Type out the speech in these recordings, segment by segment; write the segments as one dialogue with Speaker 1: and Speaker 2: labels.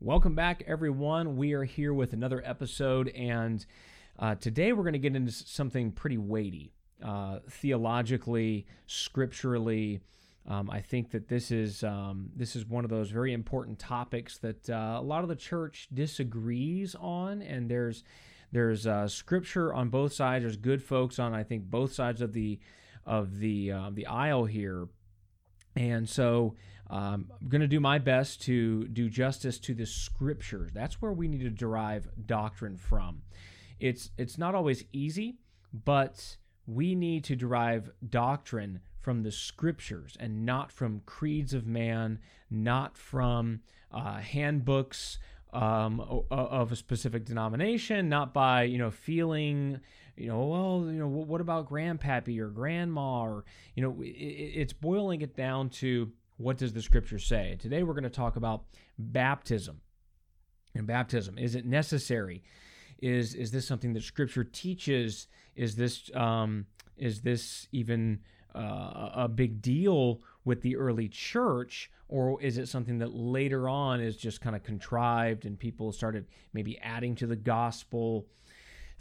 Speaker 1: Welcome back, everyone. We are here with another episode, and uh, today we're going to get into something pretty weighty, uh, theologically, scripturally. Um, I think that this is um, this is one of those very important topics that uh, a lot of the church disagrees on, and there's there's uh, scripture on both sides. There's good folks on I think both sides of the of the uh, the aisle here, and so um, I'm going to do my best to do justice to the scriptures. That's where we need to derive doctrine from. It's it's not always easy, but we need to derive doctrine from the scriptures and not from creeds of man, not from uh, handbooks um, of a specific denomination, not by you know feeling you know well you know what about grandpappy or grandma or you know it's boiling it down to what does the scripture say? Today we're going to talk about baptism. And baptism, is it necessary? Is is this something that scripture teaches? Is this um, is this even uh, a big deal with the early church, or is it something that later on is just kind of contrived and people started maybe adding to the gospel?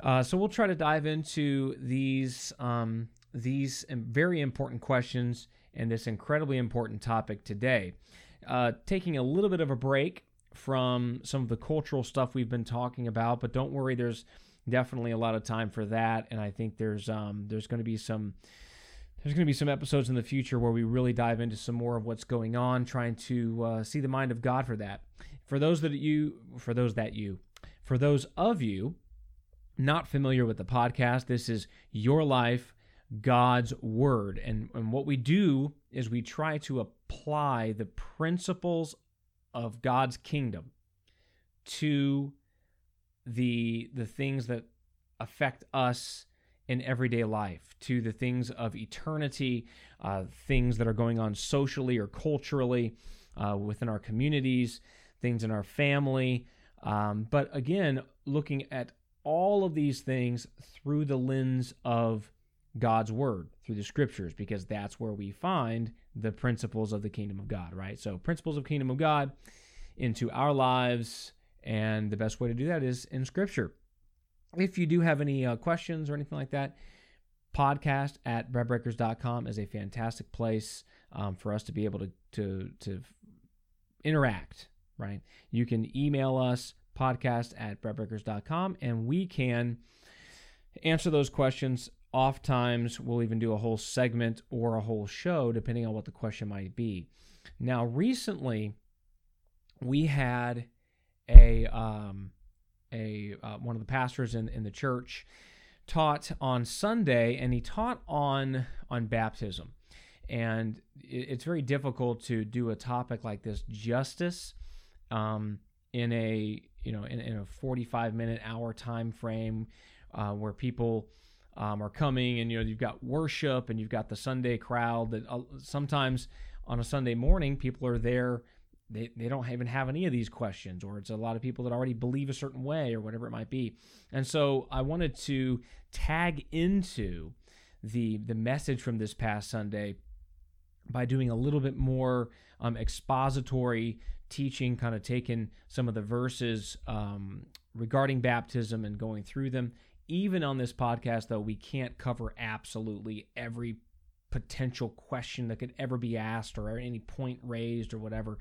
Speaker 1: Uh, so we'll try to dive into these um, these very important questions and this incredibly important topic today. Uh, taking a little bit of a break from some of the cultural stuff we've been talking about, but don't worry, there's definitely a lot of time for that, and I think there's um, there's going to be some there's going to be some episodes in the future where we really dive into some more of what's going on, trying to uh, see the mind of God for that. For those that you, for those that you, for those of you not familiar with the podcast, this is your life God's word. And, and what we do is we try to apply the principles of God's kingdom to the the things that affect us in everyday life, to the things of eternity, uh, things that are going on socially or culturally uh, within our communities, things in our family. Um, but again, looking at all of these things through the lens of God's word through the scriptures because that's where we find the principles of the kingdom of God, right? So, principles of kingdom of God into our lives, and the best way to do that is in scripture. If you do have any uh, questions or anything like that, podcast at breadbreakers.com is a fantastic place um, for us to be able to, to, to interact, right? You can email us podcast at breadbreakers.com and we can answer those questions Oftentimes, we'll even do a whole segment or a whole show, depending on what the question might be. Now, recently, we had a um, a uh, one of the pastors in, in the church taught on Sunday, and he taught on on baptism. And it's very difficult to do a topic like this justice um, in a you know in, in a 45 minute hour time frame uh, where people um, are coming, and you know you've got worship, and you've got the Sunday crowd. That uh, sometimes on a Sunday morning, people are there. They, they don't even have any of these questions, or it's a lot of people that already believe a certain way, or whatever it might be. And so I wanted to tag into the the message from this past Sunday by doing a little bit more um, expository teaching, kind of taking some of the verses um, regarding baptism and going through them, even on this podcast, though, we can't cover absolutely every potential question that could ever be asked or any point raised or whatever.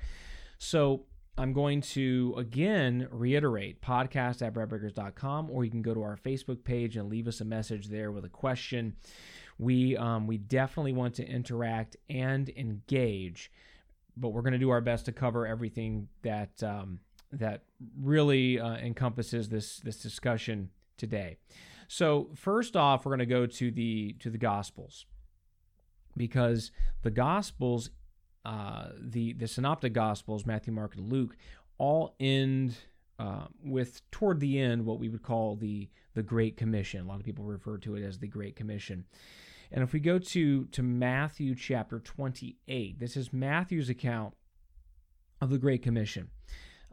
Speaker 1: So I'm going to again reiterate podcast at breadbreakers.com, or you can go to our Facebook page and leave us a message there with a question. We um, we definitely want to interact and engage, but we're going to do our best to cover everything that um, that really uh, encompasses this this discussion today. So first off, we're going to go to the to the Gospels because the Gospels, uh, the the Synoptic Gospels, Matthew, Mark, and Luke, all end uh, with toward the end what we would call the the Great Commission. A lot of people refer to it as the Great Commission. And if we go to to Matthew chapter 28, this is Matthew's account of the Great Commission.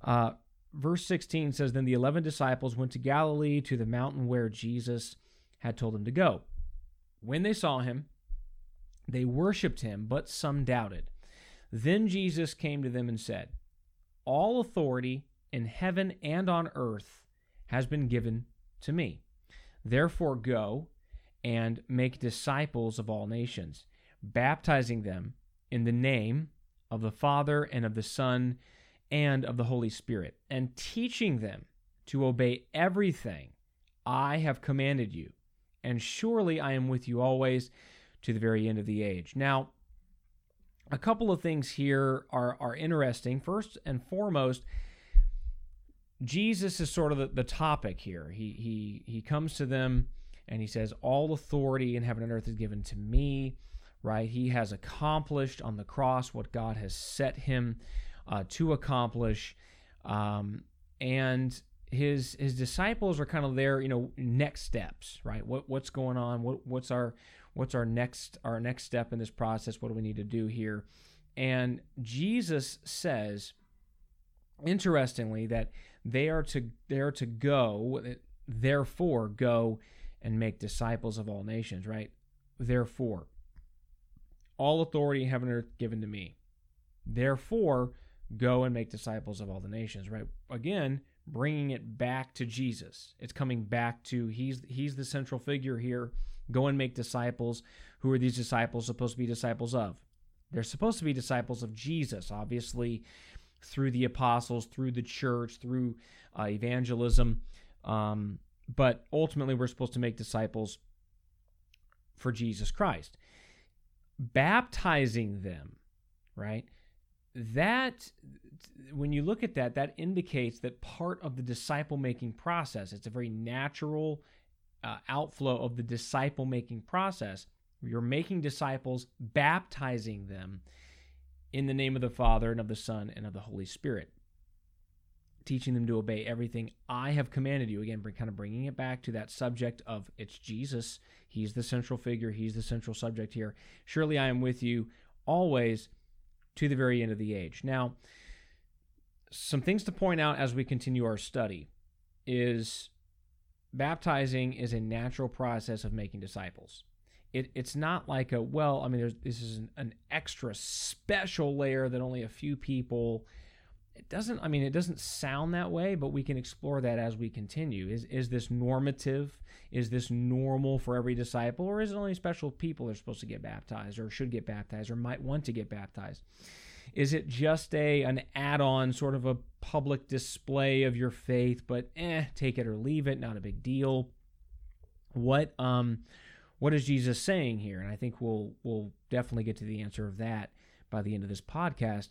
Speaker 1: Uh, verse 16 says Then the eleven disciples went to Galilee to the mountain where Jesus had told them to go. When they saw him, they worshipped him, but some doubted. Then Jesus came to them and said, All authority in heaven and on earth has been given to me. Therefore, go and make disciples of all nations, baptizing them in the name of the Father and of the Son and of the Holy Spirit, and teaching them to obey everything I have commanded you. And surely I am with you always to the very end of the age. Now, a couple of things here are, are interesting. First and foremost, Jesus is sort of the, the topic here. He, he, he comes to them and he says, All authority in heaven and earth is given to me, right? He has accomplished on the cross what God has set him uh, to accomplish. Um, and his his disciples are kind of there, you know, next steps, right? What what's going on? What what's our what's our next our next step in this process? What do we need to do here? And Jesus says, interestingly, that they are to they are to go, therefore go and make disciples of all nations, right? Therefore, all authority in heaven and earth given to me. Therefore, go and make disciples of all the nations, right? Again, bringing it back to Jesus. It's coming back to he's he's the central figure here. Go and make disciples. Who are these disciples supposed to be disciples of? They're supposed to be disciples of Jesus, obviously, through the apostles, through the church, through uh, evangelism. Um, but ultimately, we're supposed to make disciples for Jesus Christ. Baptizing them, right? That, when you look at that, that indicates that part of the disciple making process, it's a very natural uh, outflow of the disciple making process. You're making disciples, baptizing them in the name of the Father and of the Son and of the Holy Spirit, teaching them to obey everything I have commanded you. Again, kind of bringing it back to that subject of it's Jesus. He's the central figure, He's the central subject here. Surely I am with you always to the very end of the age. Now, some things to point out as we continue our study is baptizing is a natural process of making disciples. It, it's not like a well i mean this is an, an, extra special layer that only a few people it doesn't i mean it doesn't sound that way but we can explore that as we continue. Is is this normative? Is this normal for every disciple? Or is it only special people are supposed to get baptized or should get baptized or might want to get baptized? Is it just a an add-on sort of a public display of your faith but eh take it or leave it not a big deal? What um what is Jesus saying here? And I think we'll we'll definitely get to the answer of that by the end of this podcast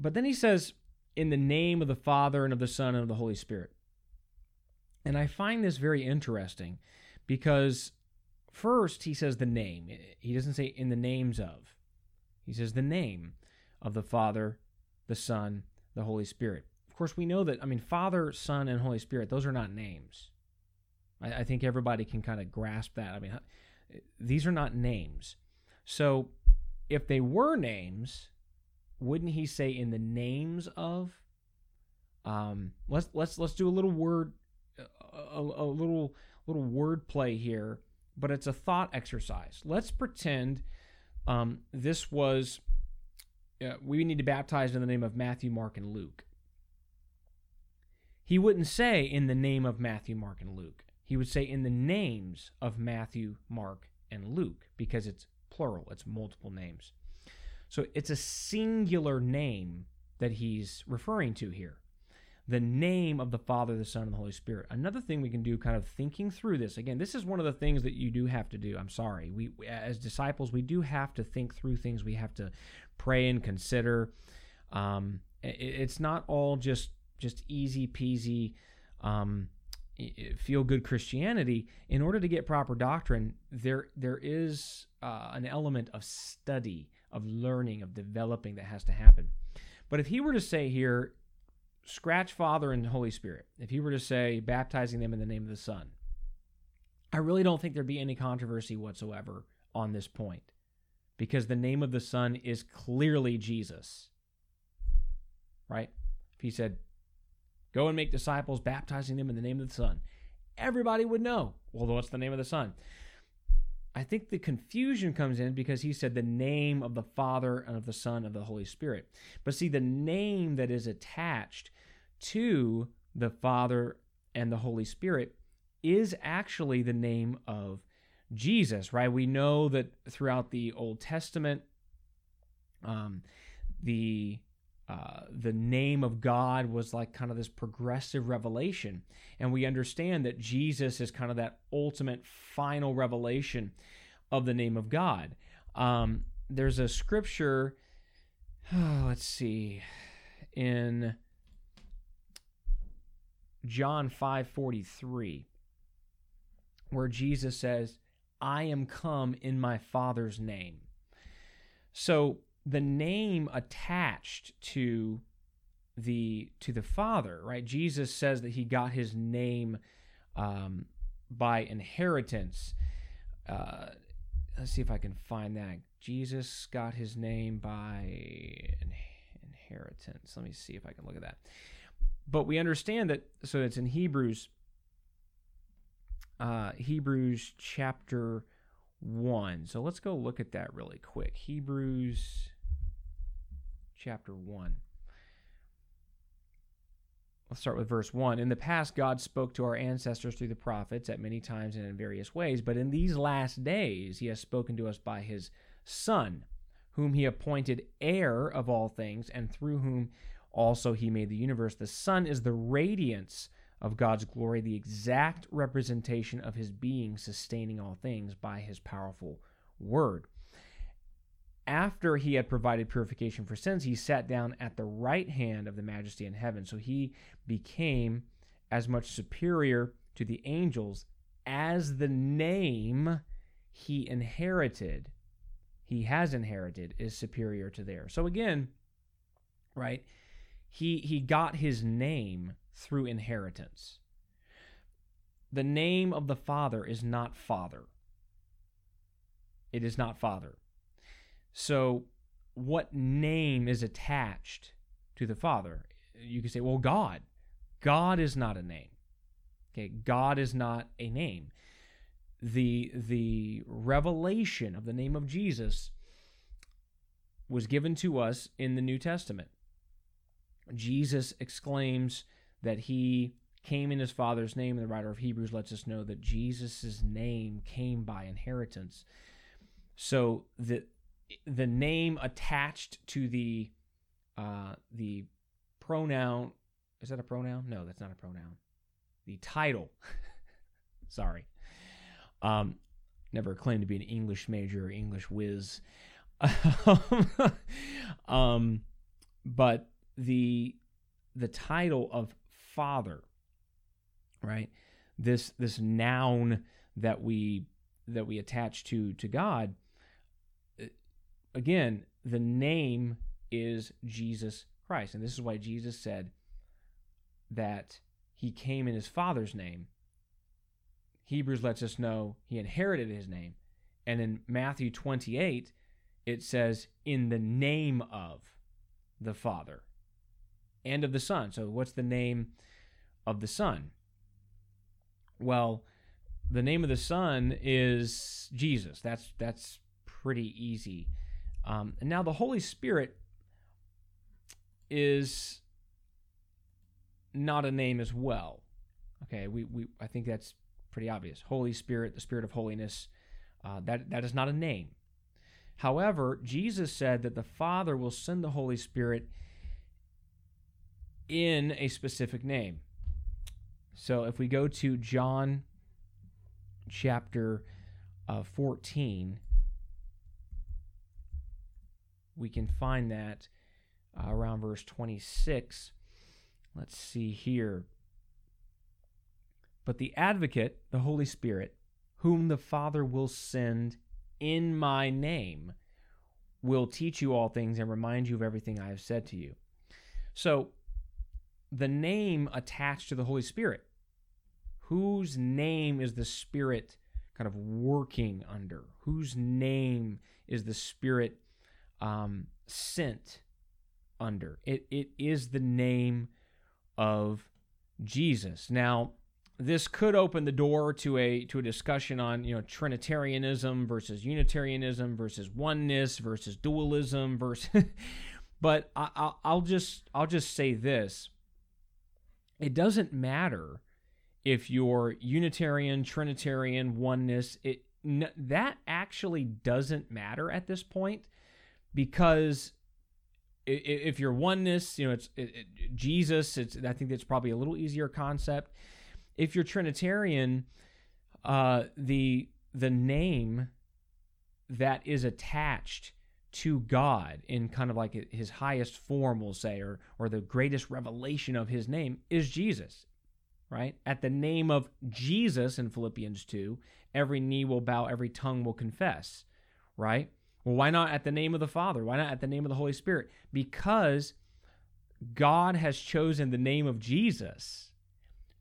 Speaker 1: but then he says in the name of the Father and of the Son and of the Holy Spirit and I find this very interesting because first he says the name he doesn't say in the names of he says the name of the Father, the Son, the Holy Spirit. Of course, we know that, I mean, Father, Son, and Holy Spirit, those are not names. I, I think everybody can kind of grasp that. I mean, these are not names. So if they were names, wouldn't he say in the names of? Um, let's let's let's do a little word, a, a little little word play here, but it's a thought exercise. Let's pretend um, this was uh, we need to baptize in the name of Matthew, Mark, and Luke. He wouldn't say in the name of Matthew, Mark, and Luke. He would say in the names of Matthew, Mark, and Luke because it's plural, it's multiple names. So it's a singular name that he's referring to here the name of the Father, the Son, and the Holy Spirit. Another thing we can do, kind of thinking through this. Again, this is one of the things that you do have to do. I'm sorry, we as disciples, we do have to think through things. We have to pray and consider. Um, it, it's not all just just easy peasy. Um, feel good Christianity, in order to get proper doctrine, there there is uh, an element of study, of learning, of developing that has to happen. But if he were to say here, scratch Father and Holy Spirit, if he were to say baptizing them in the name of the Son, I really don't think there'd be any controversy whatsoever on this point because the name of the Son is clearly Jesus. Right? If he said, Go and make disciples, baptizing them in the name of the Son, everybody would know. Well, what's the name of the Son? I think the confusion comes in because he said the name of the Father and of the Son of the Holy Spirit. But see, the name that is attached to the Father and the Holy Spirit is actually the name of Jesus, right? We know that throughout the Old Testament, um, the uh, the name of God was like kind of this progressive revelation. And we understand that Jesus is kind of that ultimate final revelation of the name of God. Um, there's a scripture, oh, let's see, in John 5:43 where Jesus says, "I am come in my Father's name." So the name attached to the to the Father, right? Jesus says that he got his name um, by inheritance. Uh, let's see if I can find that. Jesus got his name by in- inheritance. Let me see if I can look at that. But we understand that, so it's in Hebrews, uh, Hebrews chapter 1. So let's go look at that really quick. Hebrews chapter 1. Let's start with verse 1. In the past, God spoke to our ancestors through the prophets at many times and in various ways, but in these last days, He has spoken to us by His Son, whom He appointed heir of all things, and through whom also He made the universe. The Son is the radiance of God's glory, the exact representation of His being, sustaining all things by His powerful word after he had provided purification for sins, he sat down at the right hand of the majesty in heaven. So he became as much superior to the angels as the name he inherited, he has inherited, is superior to theirs. So again, right, he he got his name through inheritance. The name of the Father is not Father. It is not Father. So, what name is attached to the Father? You can say, well, God. God is not a name. Okay, God is not a name. The the revelation of the name of Jesus was given to us in the New Testament. Jesus exclaims that he came in his Father's name, and the writer of Hebrews lets us know that Jesus' name came by inheritance. So the the name attached to the uh, the pronoun is that a pronoun? No, that's not a pronoun. The title. Sorry. Um, never claimed to be an English major or English whiz. um, but the the title of father, right? This this noun that we that we attach to to God uh, again, the name is Jesus Christ. And this is why Jesus said that he came in his Father's name. Hebrews lets us know he inherited his name. And in Matthew 28, it says, in the name of the Father and of the Son. So, what's the name of the Son? Well, the name of the Son is Jesus. That's that's pretty easy. Um, and now the Holy Spirit is not a name as well. Okay, we, we I think that's pretty obvious. Holy Spirit, the Spirit of holiness, uh, that that is not a name. However, Jesus said that the Father will send the Holy Spirit in a specific name. So if we go to John chapter uh, 14, we can find that uh, around verse 26. Let's see here. But the advocate, the Holy Spirit, whom the Father will send in my name, will teach you all things and remind you of everything I have said to you. So, the name attached to the Holy Spirit, whose name is the Spirit kind of working under? Whose name is the Spirit um, sent under. It, it is the name of Jesus. Now, this could open the door to a to a discussion on you know Trinitarianism versus Unitarianism versus oneness versus dualism versus. but I, I'll just I'll just say this. It doesn't matter if you're Unitarian, Trinitarian, oneness. It n- that actually doesn't matter at this point because if you're oneness, you know, it's it, it, Jesus. It's I think that's probably a little easier concept. If you're Trinitarian, uh, the the name that is attached to God in kind of like his highest form, we'll say, or or the greatest revelation of his name is Jesus. Right? At the name of Jesus in Philippians 2, every knee will bow, every tongue will confess. Right? Well, why not at the name of the Father? Why not at the name of the Holy Spirit? Because God has chosen the name of Jesus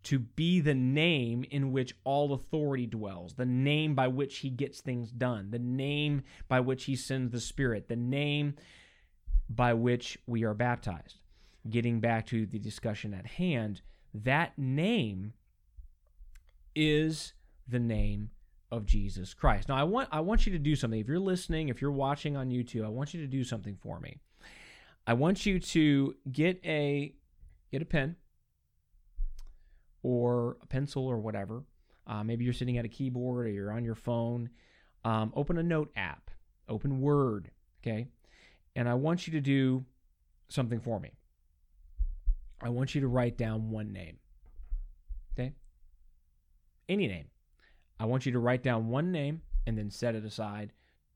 Speaker 1: to be the name in which all authority dwells, the name by which he gets things done, the name by which he sends the Spirit, the name by which we are baptized. Getting back to the discussion at hand, that name is the name of Jesus Christ. Now I want I want you to do something. If you're listening, if you're watching on YouTube, I want you to do something for me. I want you to get a get a pen or a pencil or whatever. Uh, maybe you're sitting at a keyboard or you're on your phone. Um, open a note app. Open Word. Okay, and I want you to do something for me. I want you to write down one name. Okay, any name I want you to write down one name and then set it aside.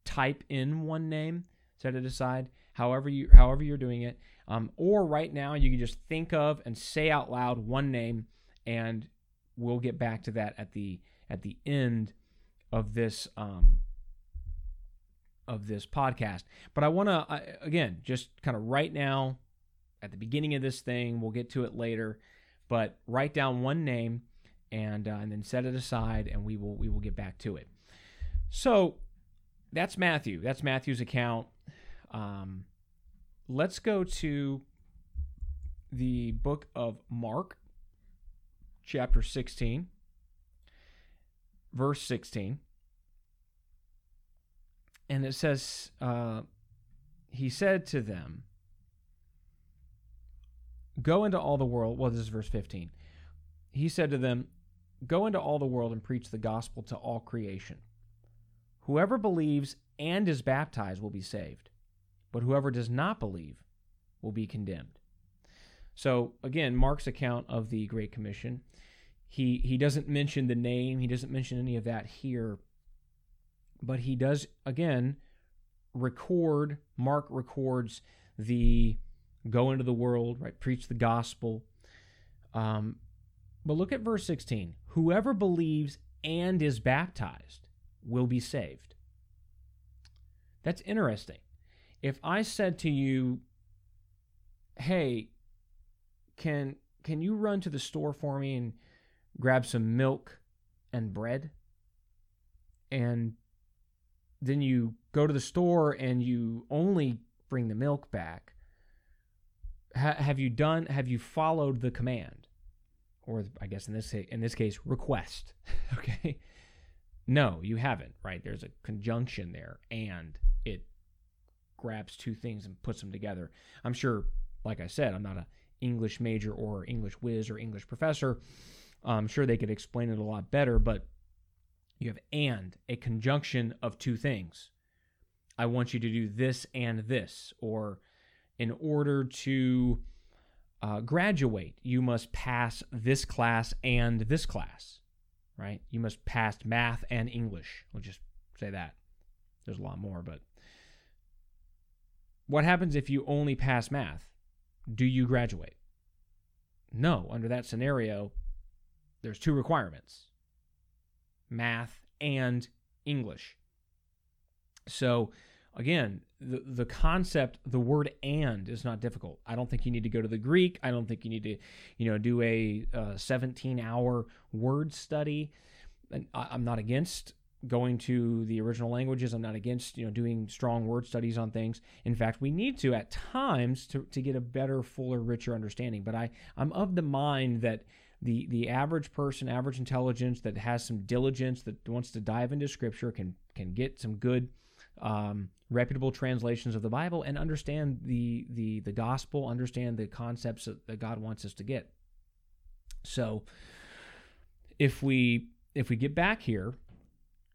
Speaker 1: Type in one name, set it aside. However you however you're doing it, um, or right now you can just think of and say out loud one name, and we'll get back to that at the at the end of this um, of this podcast. But I want to again just kind of right now at the beginning of this thing. We'll get to it later, but write down one name and uh, and then set it aside, and we will we will get back to it. So that's Matthew. That's Matthew's account. Um, let's go to the book of Mark, chapter 16, verse 16. And it says, uh, He said to them, Go into all the world. Well, this is verse 15. He said to them, Go into all the world and preach the gospel to all creation. Whoever believes and is baptized will be saved, but whoever does not believe will be condemned. So, again, Mark's account of the Great Commission, he, he doesn't mention the name, he doesn't mention any of that here, but he does, again, record, Mark records the go into the world, right? Preach the gospel. Um, but look at verse 16. Whoever believes and is baptized will be saved. That's interesting. If I said to you, "Hey, can can you run to the store for me and grab some milk and bread?" And then you go to the store and you only bring the milk back. Ha- have you done have you followed the command? or I guess in this in this case request. okay, no, you haven't. Right? There's a conjunction there, and it grabs two things and puts them together. I'm sure, like I said, I'm not a English major or English whiz or English professor. I'm sure they could explain it a lot better, but you have and a conjunction of two things. I want you to do this and this, or in order to uh, graduate, you must pass this class and this class, right? You must pass math and English. We'll just say that. There's a lot more, but what happens if you only pass math? Do you graduate? No. Under that scenario, there's two requirements math and English. So, again, the, the concept, the word and is not difficult. I don't think you need to go to the Greek. I don't think you need to, you know, do a uh, 17 hour word study. And I, I'm not against going to the original languages. I'm not against, you know, doing strong word studies on things. In fact, we need to at times to, to get a better, fuller, richer understanding. But I, I'm of the mind that the the average person, average intelligence that has some diligence that wants to dive into scripture can can get some good um, reputable translations of the Bible and understand the the the gospel, understand the concepts that God wants us to get. So if we if we get back here,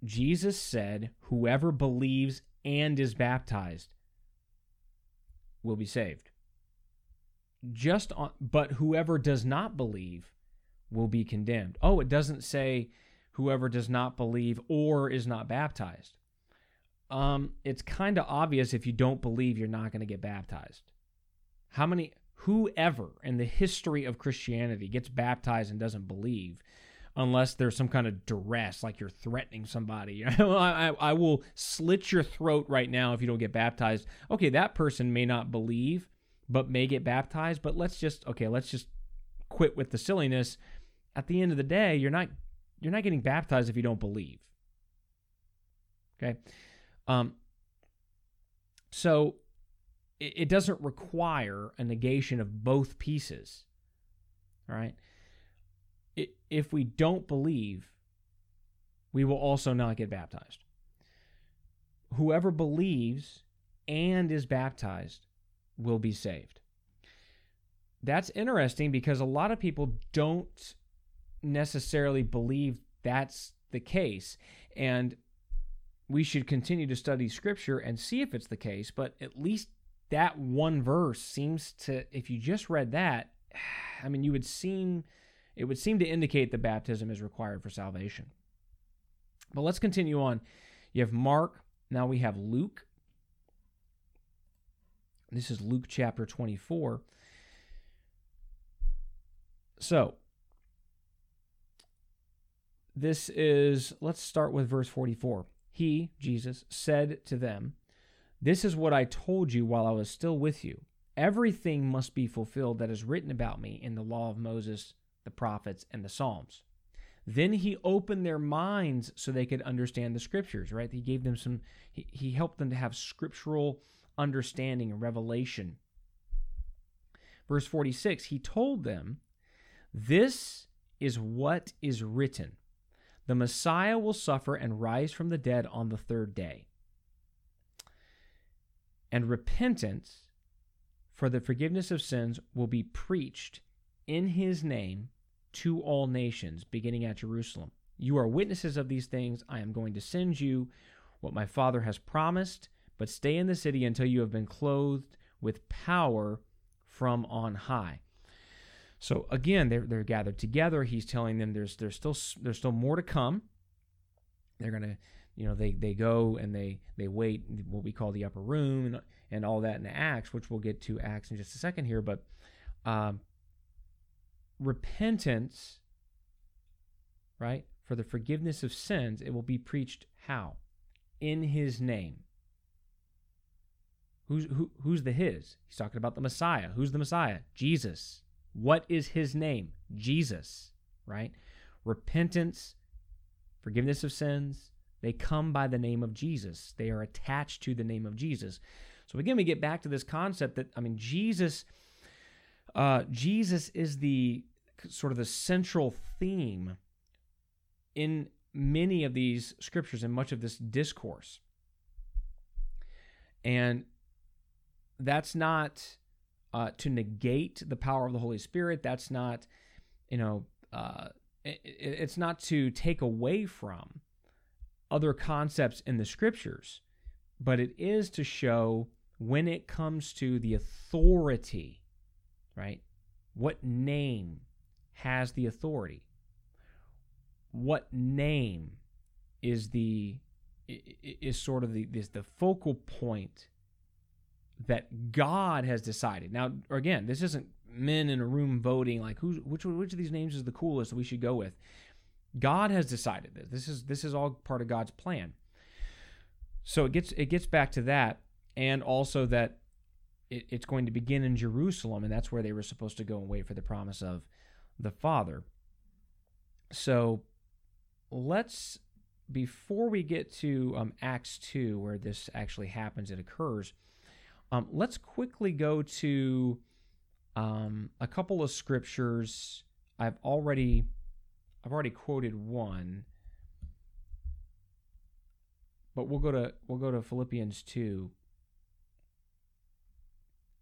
Speaker 1: Jesus said, "Whoever believes and is baptized will be saved." Just on but whoever does not believe will be condemned. Oh, it doesn't say whoever does not believe or is not baptized. Um, it's kind of obvious if you don't believe you're not going to get baptized. How many whoever in the history of Christianity gets baptized and doesn't believe unless there's some kind of duress, like you're threatening somebody. I, I, will slit your throat right now if you don't get baptized. Okay, that person may not believe, but may get baptized. But let's just okay, let's just quit with the silliness. At the end of the day, you're not you're not getting baptized if you don't believe. Okay, um, so it, it doesn't require a negation of both pieces. All right if we don't believe, we will also not get baptized. Whoever believes and is baptized will be saved. That's interesting because a lot of people don't necessarily believe that's the case. And we should continue to study scripture and see if it's the case. But at least that one verse seems to, if you just read that, I mean, you would seem it would seem to indicate that baptism is required for salvation. But let's continue on. You have Mark, now we have Luke. This is Luke chapter 24. So, this is, let's start with verse 44. He, Jesus, said to them, This is what I told you while I was still with you. Everything must be fulfilled that is written about me in the law of Moses the prophets, and the Psalms. Then he opened their minds so they could understand the scriptures, right? He gave them some, he, he helped them to have scriptural understanding and revelation. Verse 46 He told them, This is what is written the Messiah will suffer and rise from the dead on the third day. And repentance for the forgiveness of sins will be preached in his name to all nations, beginning at Jerusalem. You are witnesses of these things. I am going to send you what my Father has promised, but stay in the city until you have been clothed with power from on high. So again, they're, they're gathered together. He's telling them there's there's still there's still more to come. They're gonna, you know, they they go and they they wait what we call the upper room and, and all that in Acts, which we'll get to Acts in just a second here. But um, repentance, right, for the forgiveness of sins, it will be preached how? In his name. Who's, who, who's the his? He's talking about the Messiah. Who's the Messiah? Jesus. What is his name? Jesus, right? Repentance, forgiveness of sins, they come by the name of Jesus. They are attached to the name of Jesus. So again, we get back to this concept that, I mean, Jesus uh, Jesus is the sort of the central theme in many of these scriptures and much of this discourse. And that's not uh, to negate the power of the Holy Spirit. That's not, you know, uh, it, it's not to take away from other concepts in the scriptures, but it is to show when it comes to the authority right? What name has the authority? What name is the is sort of the is the focal point that God has decided. Now, again, this isn't men in a room voting like who's which which of these names is the coolest we should go with. God has decided this. This is this is all part of God's plan. So it gets it gets back to that, and also that it, it's going to begin in Jerusalem, and that's where they were supposed to go and wait for the promise of the Father. So let's, before we get to um, Acts 2, where this actually happens, it occurs, um, let's quickly go to um, a couple of scriptures. I've already, I've already quoted one, but we'll go to we'll go to Philippians 2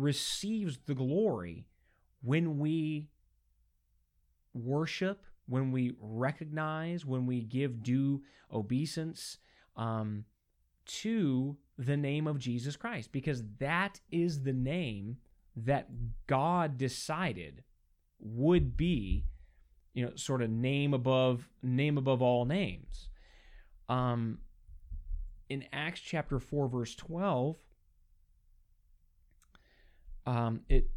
Speaker 1: receives the glory when we worship, when we recognize, when we give due obeisance um, to the name of Jesus Christ, because that is the name that God decided would be, you know, sort of name above name above all names. Um, in Acts chapter four, verse twelve, um, it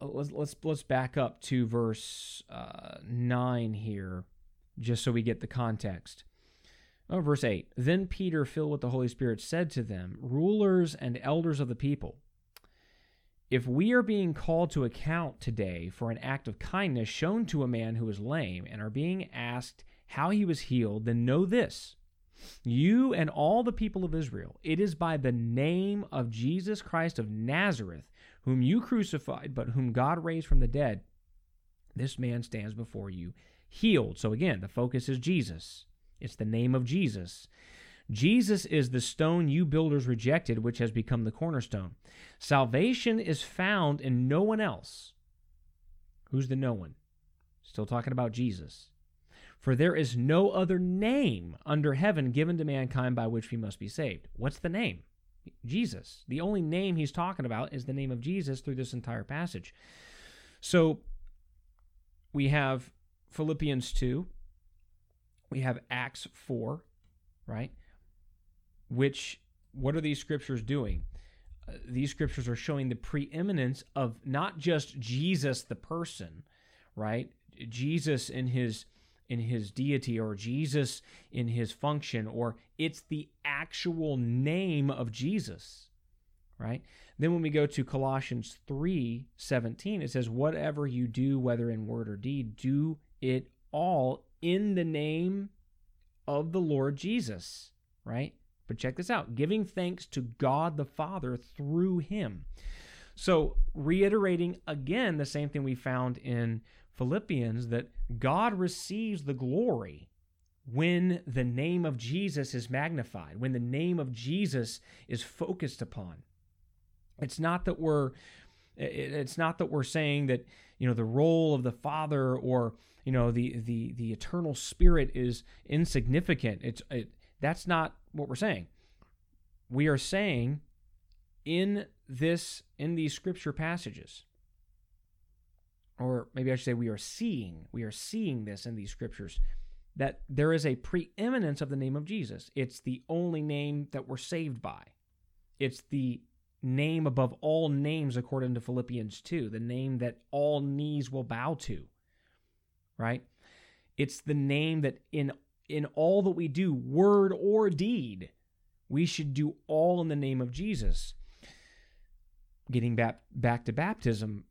Speaker 1: let's let's let's back up to verse uh, nine here, just so we get the context. Oh, verse 8 Then Peter, filled with the Holy Spirit, said to them, Rulers and elders of the people, if we are being called to account today for an act of kindness shown to a man who is lame and are being asked how he was healed, then know this you and all the people of Israel, it is by the name of Jesus Christ of Nazareth, whom you crucified, but whom God raised from the dead, this man stands before you healed. So again, the focus is Jesus. It's the name of Jesus. Jesus is the stone you builders rejected, which has become the cornerstone. Salvation is found in no one else. Who's the no one? Still talking about Jesus. For there is no other name under heaven given to mankind by which we must be saved. What's the name? Jesus. The only name he's talking about is the name of Jesus through this entire passage. So we have Philippians 2, we have Acts 4, right? Which, what are these scriptures doing? Uh, these scriptures are showing the preeminence of not just Jesus the person, right? Jesus in his in his deity or Jesus in his function or it's the actual name of Jesus right? Then when we go to Colossians 3:17 it says whatever you do whether in word or deed do it all in the name of the Lord Jesus right? But check this out giving thanks to God the Father through him. So reiterating again the same thing we found in Philippians that God receives the glory when the name of Jesus is magnified, when the name of Jesus is focused upon. It's not that we're it's not that we're saying that you know the role of the father or you know the the the eternal spirit is insignificant it's it, that's not what we're saying we are saying in this in these scripture passages or maybe I should say we are seeing, we are seeing this in these scriptures, that there is a preeminence of the name of Jesus. It's the only name that we're saved by. It's the name above all names, according to Philippians 2, the name that all knees will bow to, right? It's the name that in in all that we do, word or deed, we should do all in the name of Jesus. Getting back back to baptism,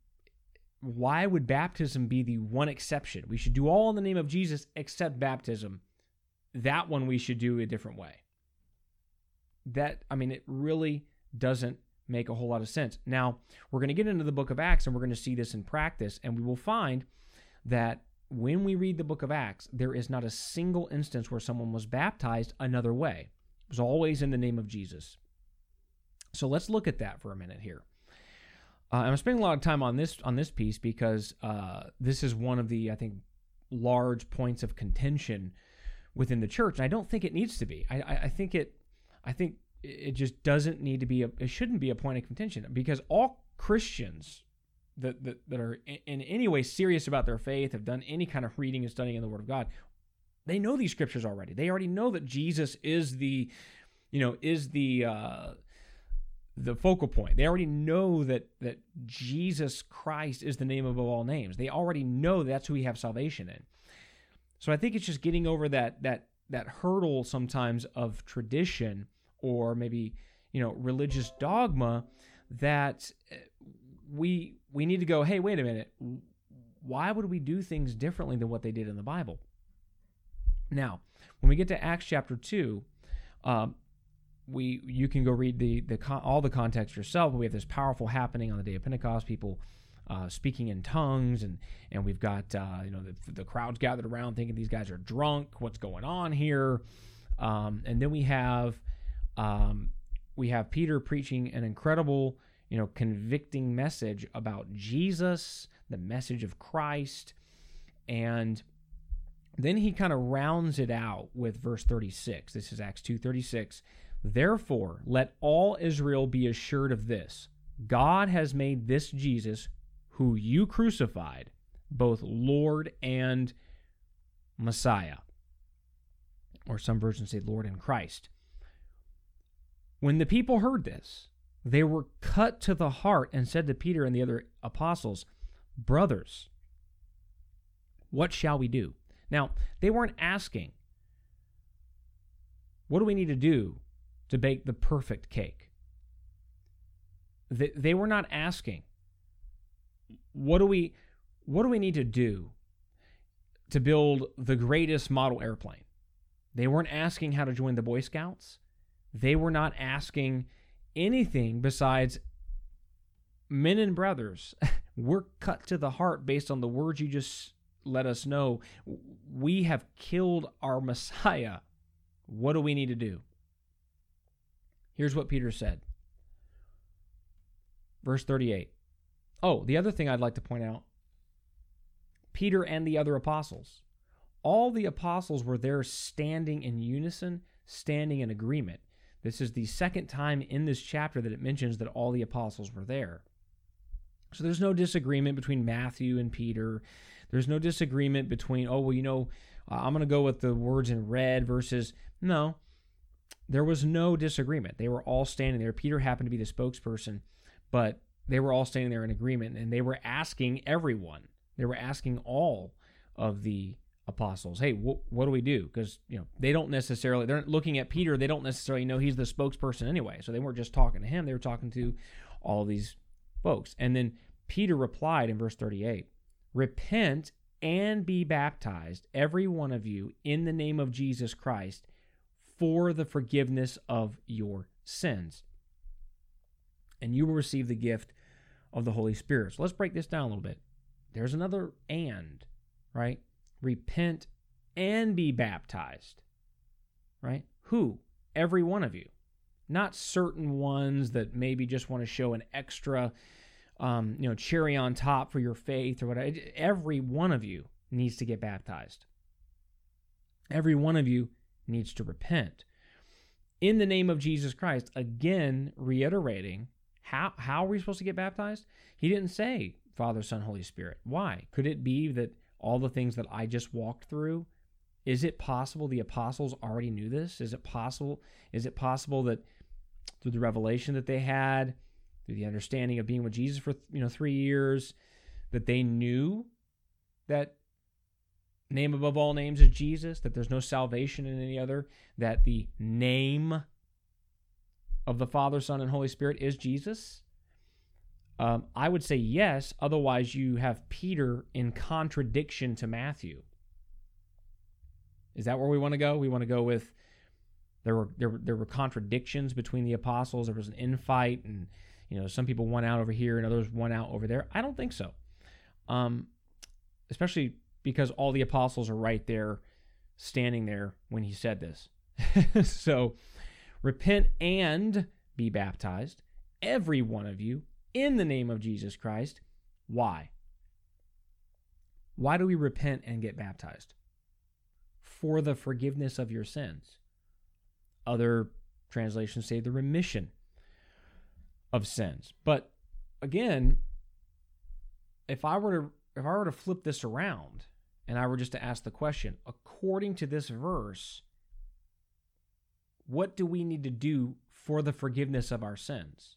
Speaker 1: why would baptism be the one exception? We should do all in the name of Jesus except baptism. That one we should do a different way. That, I mean, it really doesn't make a whole lot of sense. Now, we're going to get into the book of Acts and we're going to see this in practice, and we will find that when we read the book of Acts, there is not a single instance where someone was baptized another way. It was always in the name of Jesus. So let's look at that for a minute here. Uh, I'm spending a lot of time on this on this piece because uh, this is one of the I think large points of contention within the church, and I don't think it needs to be. I, I, I think it I think it just doesn't need to be a it shouldn't be a point of contention because all Christians that, that, that are in any way serious about their faith, have done any kind of reading and studying in the Word of God, they know these scriptures already. They already know that Jesus is the, you know, is the uh, the focal point. They already know that that Jesus Christ is the name above all names. They already know that's who we have salvation in. So I think it's just getting over that that that hurdle sometimes of tradition or maybe you know religious dogma that eh, we we need to go hey wait a minute why would we do things differently than what they did in the bible Now, when we get to Acts chapter 2, um, we you can go read the the all the context yourself. We have this powerful happening on the day of Pentecost. People uh, speaking in tongues, and and we've got uh, you know the, the crowds gathered around thinking these guys are drunk. What's going on here? Um, and then we have um, we have Peter preaching an incredible you know convicting message about Jesus, the message of Christ, and then he kind of rounds it out with verse 36. This is Acts 2:36. Therefore, let all Israel be assured of this God has made this Jesus, who you crucified, both Lord and Messiah. Or some versions say Lord and Christ. When the people heard this, they were cut to the heart and said to Peter and the other apostles, Brothers, what shall we do? Now, they weren't asking, What do we need to do to bake the perfect cake. They, they were not asking, what do we what do we need to do to build the greatest model airplane? They weren't asking how to join the Boy Scouts. They were not asking anything besides men and brothers. we're cut to the heart based on the words you just let us know. We have killed our Messiah. What do we need to do? Here's what Peter said. Verse 38. Oh, the other thing I'd like to point out Peter and the other apostles. All the apostles were there standing in unison, standing in agreement. This is the second time in this chapter that it mentions that all the apostles were there. So there's no disagreement between Matthew and Peter. There's no disagreement between, oh, well, you know, I'm going to go with the words in red versus, no, there was no disagreement. They were all standing there. Peter happened to be the spokesperson, but they were all standing there in agreement and they were asking everyone. They were asking all of the apostles, "Hey, wh- what do we do?" Because you know they don't necessarily they're looking at Peter. They don't necessarily know he's the spokesperson anyway. So they weren't just talking to him. They were talking to all these folks. And then Peter replied in verse 38, "Repent and be baptized, every one of you, in the name of Jesus Christ, for the forgiveness of your sins. And you will receive the gift of the Holy Spirit. So let's break this down a little bit. There's another and, right? Repent and be baptized, right? Who? Every one of you. Not certain ones that maybe just want to show an extra, um, you know, cherry on top for your faith or whatever. Every one of you needs to get baptized. Every one of you needs to repent. In the name of Jesus Christ, again, reiterating how, how are we supposed to get baptized? He didn't say Father, Son, Holy Spirit. Why? Could it be that all the things that I just walked through, is it possible the apostles already knew this? Is it possible? Is it possible that through the revelation that they had, through the understanding of being with Jesus for you know three years, that they knew that name above all names is Jesus, that there's no salvation in any other, that the name of the Father, Son, and Holy Spirit is Jesus? Um, I would say yes. Otherwise, you have Peter in contradiction to Matthew. Is that where we want to go? We want to go with there were there there were contradictions between the apostles. There was an infight, and you know some people won out over here and others won out over there. I don't think so. Um, especially because all the apostles are right there standing there when he said this. so repent and be baptized, every one of you, in the name of Jesus Christ. Why? Why do we repent and get baptized? For the forgiveness of your sins. Other translations say the remission of sins. But again, if I were to if I were to flip this around and I were just to ask the question, according to this verse, what do we need to do for the forgiveness of our sins?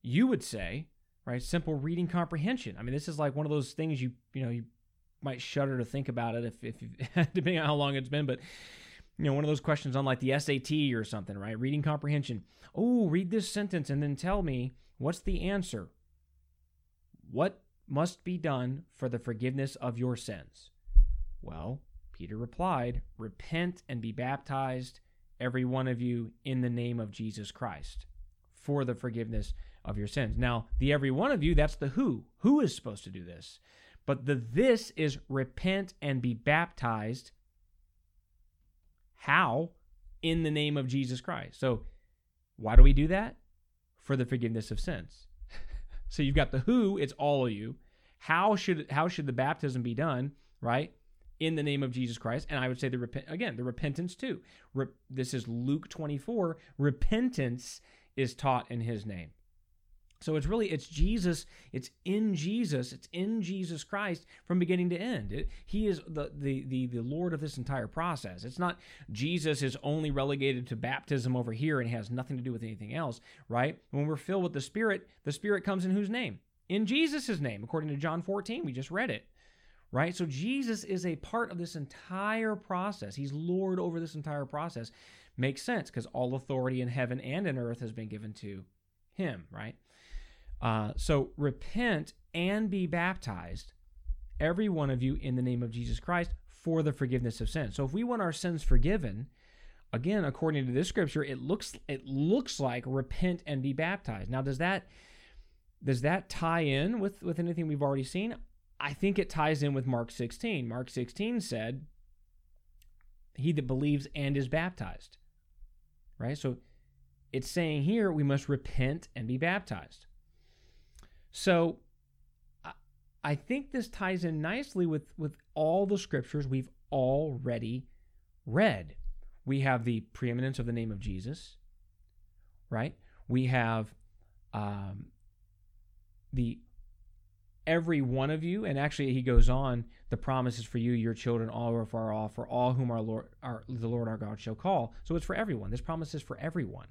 Speaker 1: You would say, right, simple reading comprehension. I mean, this is like one of those things you, you know, you might shudder to think about it if, if depending on how long it's been, but you know, one of those questions on like the SAT or something, right? Reading comprehension. Oh, read this sentence and then tell me what's the answer. What must be done for the forgiveness of your sins? Well, Peter replied, Repent and be baptized, every one of you, in the name of Jesus Christ, for the forgiveness of your sins. Now, the every one of you, that's the who. Who is supposed to do this? But the this is repent and be baptized. How? In the name of Jesus Christ. So, why do we do that? For the forgiveness of sins. So you've got the who, it's all of you. How should how should the baptism be done? Right? in the name of Jesus Christ. And I would say the repent again, the repentance too. Re- this is Luke 24. Repentance is taught in his name. So it's really it's Jesus, it's in Jesus, it's in Jesus Christ from beginning to end. It, he is the, the the the Lord of this entire process. It's not Jesus is only relegated to baptism over here and has nothing to do with anything else, right? When we're filled with the Spirit, the Spirit comes in whose name? In Jesus' name, according to John 14. We just read it right? So Jesus is a part of this entire process. He's Lord over this entire process. Makes sense because all authority in heaven and in earth has been given to him, right? Uh, so repent and be baptized, every one of you, in the name of Jesus Christ for the forgiveness of sins. So if we want our sins forgiven, again, according to this scripture, it looks it looks like repent and be baptized. Now, does that does that tie in with with anything we've already seen? I think it ties in with Mark 16. Mark 16 said, He that believes and is baptized. Right? So it's saying here we must repent and be baptized. So I think this ties in nicely with, with all the scriptures we've already read. We have the preeminence of the name of Jesus, right? We have um, the every one of you. And actually, he goes on, the promises for you, your children, all are far off, for all whom our Lord, our, the Lord our God shall call. So it's for everyone. This promise is for everyone.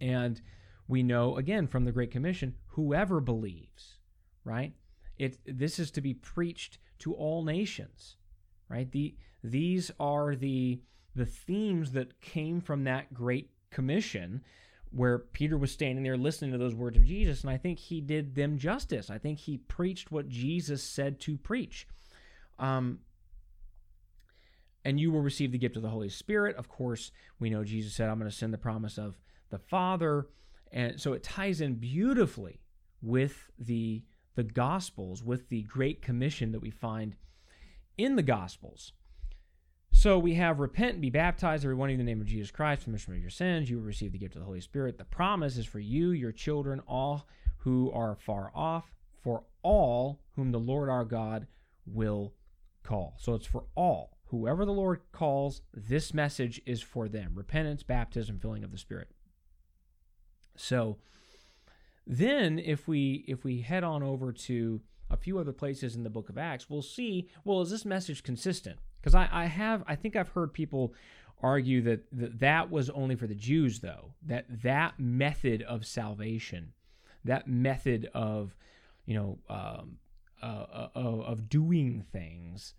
Speaker 1: And we know, again, from the Great Commission, whoever believes, right? It, this is to be preached to all nations, right? The, these are the, the themes that came from that Great Commission where Peter was standing there listening to those words of Jesus, and I think he did them justice. I think he preached what Jesus said to preach. Um, and you will receive the gift of the Holy Spirit. Of course, we know Jesus said, I'm going to send the promise of the Father. And so it ties in beautifully with the, the Gospels, with the Great Commission that we find in the Gospels. So we have repent and be baptized, every one in the name of Jesus Christ, for the remission of your sins. You will receive the gift of the Holy Spirit. The promise is for you, your children, all who are far off, for all whom the Lord our God will call. So it's for all. Whoever the Lord calls, this message is for them. Repentance, baptism, filling of the Spirit. So then if we if we head on over to a few other places in the book of Acts, we'll see, well, is this message consistent? Because I, I have, I think I've heard people argue that, that that was only for the Jews, though. That that method of salvation, that method of, you know, um, uh, uh, of doing things,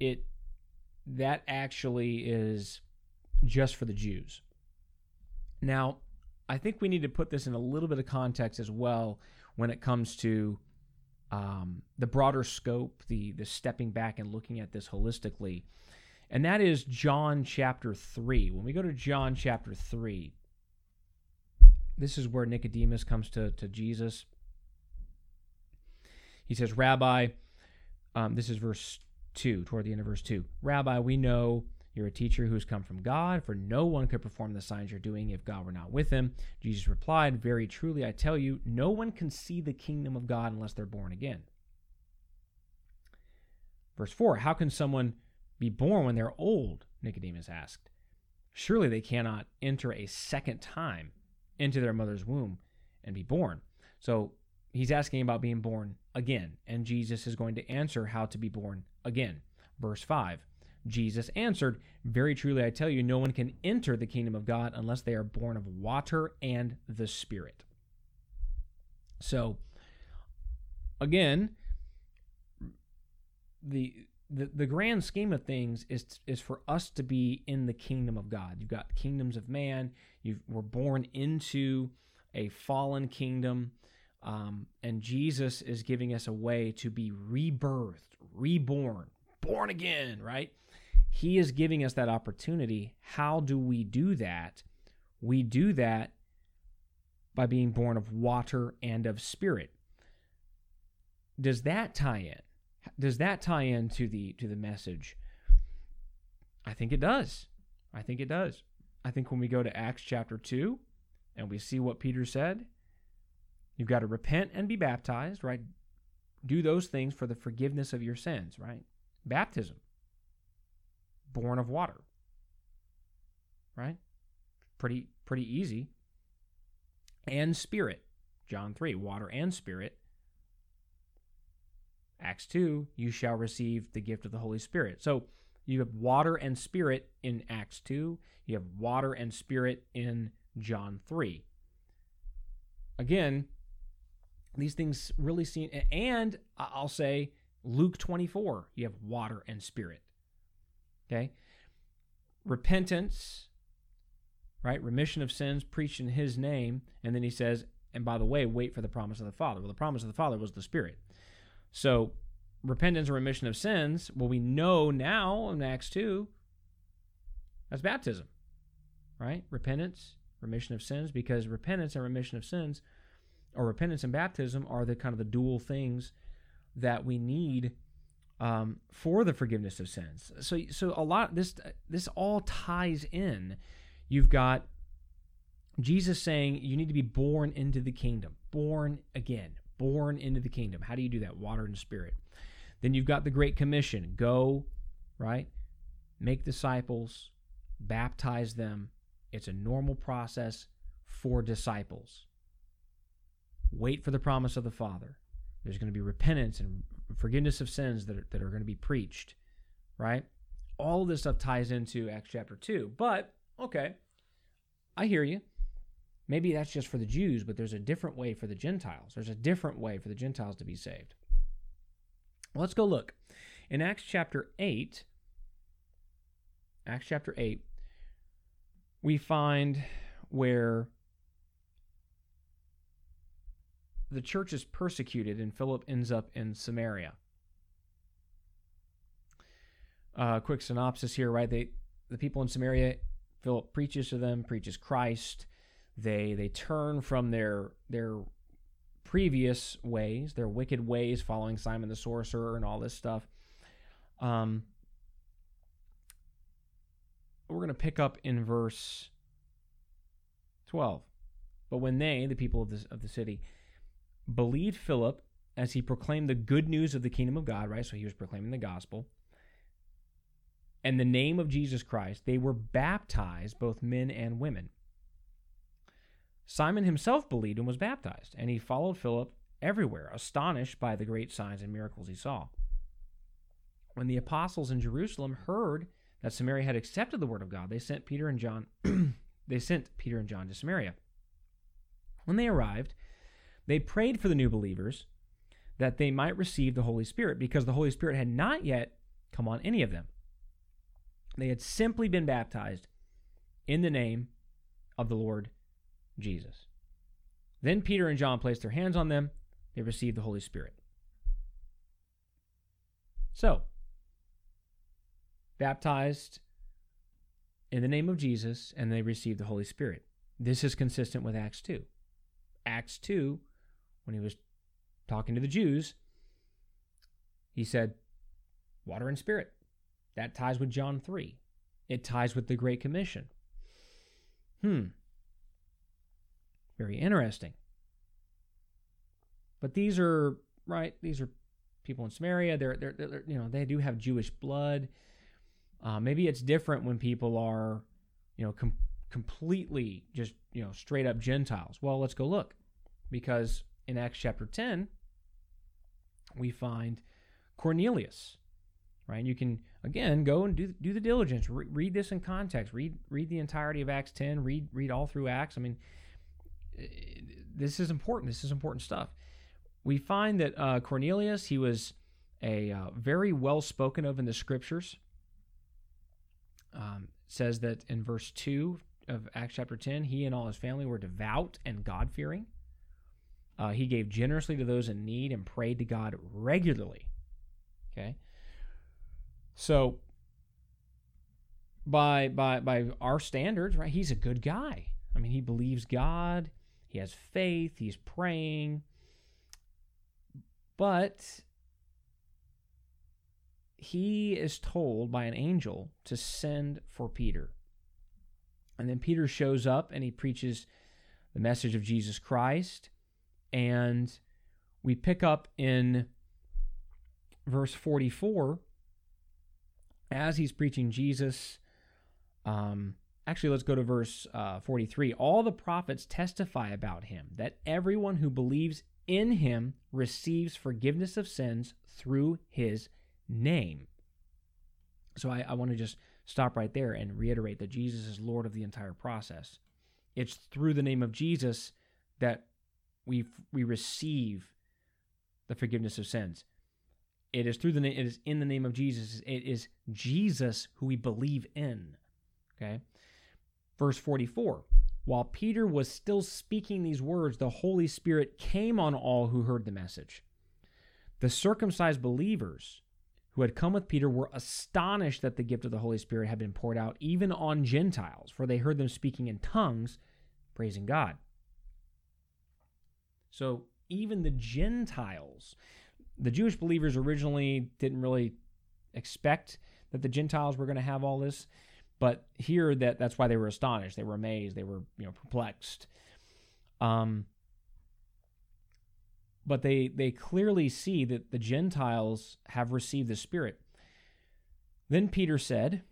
Speaker 1: it that actually is just for the Jews. Now, I think we need to put this in a little bit of context as well when it comes to um, the broader scope, the the stepping back and looking at this holistically, and that is John chapter three. When we go to John chapter three, this is where Nicodemus comes to to Jesus. He says, "Rabbi," um, this is verse two, toward the end of verse two. Rabbi, we know you're a teacher who's come from God, for no one could perform the signs you're doing if God were not with him. Jesus replied, Very truly, I tell you, no one can see the kingdom of God unless they're born again. Verse 4 How can someone be born when they're old? Nicodemus asked. Surely they cannot enter a second time into their mother's womb and be born. So he's asking about being born again, and Jesus is going to answer how to be born again. Verse 5 Jesus answered, Very truly I tell you, no one can enter the kingdom of God unless they are born of water and the Spirit. So, again, the the, the grand scheme of things is is for us to be in the kingdom of God. You've got kingdoms of man. You we're born into a fallen kingdom, um, and Jesus is giving us a way to be rebirthed, reborn, born again, right? He is giving us that opportunity. How do we do that? We do that by being born of water and of spirit. Does that tie in? Does that tie in to the to the message? I think it does. I think it does. I think when we go to Acts chapter 2 and we see what Peter said, you've got to repent and be baptized, right? Do those things for the forgiveness of your sins, right? Baptism, born of water, right? Pretty pretty easy. And spirit, John 3, water and spirit. Acts 2, you shall receive the gift of the Holy Spirit. So you have water and spirit in Acts 2. You have water and spirit in John 3. Again, these things really seem, and I'll say Luke 24, you have water and spirit. Okay? Repentance, right? Remission of sins preached in his name. And then he says, and by the way, wait for the promise of the Father. Well, the promise of the Father was the Spirit. So repentance and remission of sins, well, we know now in Acts 2, that's baptism, right? Repentance, remission of sins, because repentance and remission of sins, or repentance and baptism, are the kind of the dual things that we need um, for the forgiveness of sins. So, so a lot this this all ties in. You've got Jesus saying you need to be born into the kingdom, born again, born into the kingdom. How do you do that? Water and spirit. Then you've got the Great Commission go, right? Make disciples, baptize them. It's a normal process for disciples. Wait for the promise of the Father. There's going to be repentance and forgiveness of sins that are, that are going to be preached, right? All this stuff ties into Acts chapter 2. But, okay, I hear you. Maybe that's just for the Jews, but there's a different way for the Gentiles. There's a different way for the Gentiles to be saved. Let's go look. In Acts chapter 8, Acts chapter 8, we find where the church is persecuted and Philip ends up in Samaria. Uh, quick synopsis here, right? They the people in Samaria, Philip preaches to them, preaches Christ. They they turn from their their previous ways, their wicked ways, following Simon the sorcerer and all this stuff. Um, we're going to pick up in verse 12. But when they, the people of the, of the city, believed Philip as he proclaimed the good news of the kingdom of God, right? So he was proclaiming the gospel. And the name of Jesus Christ, they were baptized, both men and women. Simon himself believed and was baptized, and he followed Philip everywhere, astonished by the great signs and miracles he saw. When the apostles in Jerusalem heard that Samaria had accepted the word of God, they sent Peter and John they sent Peter and John to Samaria. When they arrived, they prayed for the new believers that they might receive the Holy Spirit because the Holy Spirit had not yet come on any of them. They had simply been baptized in the name of the Lord Jesus. Then Peter and John placed their hands on them. They received the Holy Spirit. So, baptized in the name of Jesus, and they received the Holy Spirit. This is consistent with Acts 2. Acts 2, when he was talking to the Jews, he said, Water and Spirit. That ties with John 3. It ties with the Great Commission. Hmm. Very interesting. But these are right. These are people in Samaria. They're, they're, they're you know they do have Jewish blood. Uh, maybe it's different when people are, you know, com- completely just you know straight up Gentiles. Well, let's go look, because in Acts chapter ten, we find Cornelius, right? And you can again go and do do the diligence, Re- read this in context, read read the entirety of Acts ten, read read all through Acts. I mean, this is important. This is important stuff. We find that uh, Cornelius, he was a uh, very well spoken of in the scriptures. Um, says that in verse 2 of Acts chapter 10, he and all his family were devout and God fearing. Uh, he gave generously to those in need and prayed to God regularly. Okay. So by by by our standards, right? He's a good guy. I mean, he believes God. He has faith. He's praying. But he is told by an angel to send for Peter. And then Peter shows up and he preaches the message of Jesus Christ. And we pick up in verse 44 as he's preaching Jesus. Um, actually, let's go to verse uh, 43. All the prophets testify about him that everyone who believes in him receives forgiveness of sins through his name. So I, I want to just stop right there and reiterate that Jesus is Lord of the entire process. It's through the name of Jesus that we we receive the forgiveness of sins. It is through the. It is in the name of Jesus. It is Jesus who we believe in. Okay, verse forty-four. While Peter was still speaking these words, the Holy Spirit came on all who heard the message. The circumcised believers who had come with Peter were astonished that the gift of the Holy Spirit had been poured out even on Gentiles, for they heard them speaking in tongues, praising God. So even the Gentiles, the Jewish believers originally didn't really expect that the Gentiles were going to have all this, but here that that's why they were astonished, they were amazed, they were you know perplexed. Um, but they they clearly see that the Gentiles have received the Spirit. Then Peter said,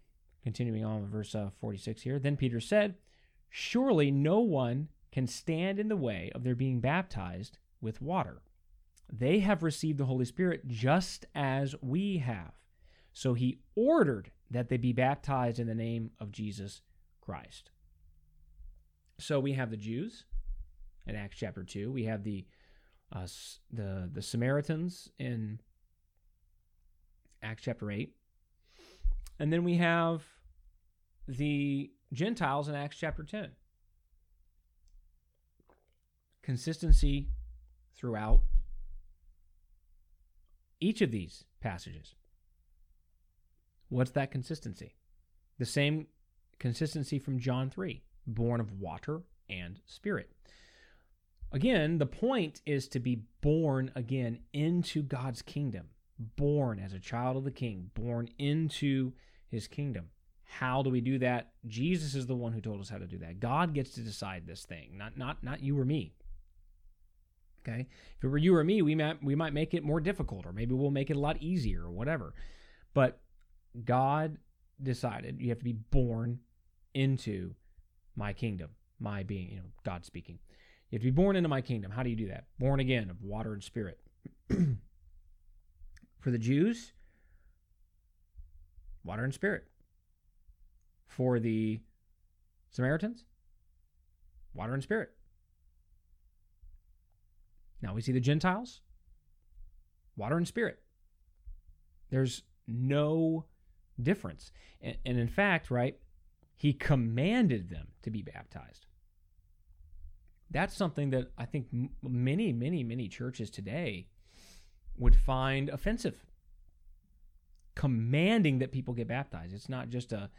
Speaker 1: continuing on with verse uh, 46 here, then Peter said, Surely no one can stand in the way of their being baptized with water. They have received the Holy Spirit just as we have. So he ordered that they be baptized in the name of Jesus Christ. So we have the Jews in Acts chapter 2. We have the uh, the the Samaritans in Acts chapter 8. And then we have the Gentiles in Acts chapter 10. Consistency throughout each of these passages. What's that consistency? The same consistency from John 3 born of water and spirit. Again, the point is to be born again into God's kingdom, born as a child of the king, born into his kingdom. How do we do that? Jesus is the one who told us how to do that. God gets to decide this thing, not not not you or me. Okay? If it were you or me, we might we might make it more difficult or maybe we'll make it a lot easier or whatever. But God decided you have to be born into my kingdom, my being, you know, God speaking. You have to be born into my kingdom. How do you do that? Born again of water and spirit. For the Jews, water and spirit. For the Samaritans, water and spirit. Now we see the Gentiles, water and spirit. There's no difference. And, and in fact, right, he commanded them to be baptized that's something that I think many, many, many churches today would find offensive. Commanding that people get baptized. It's not just a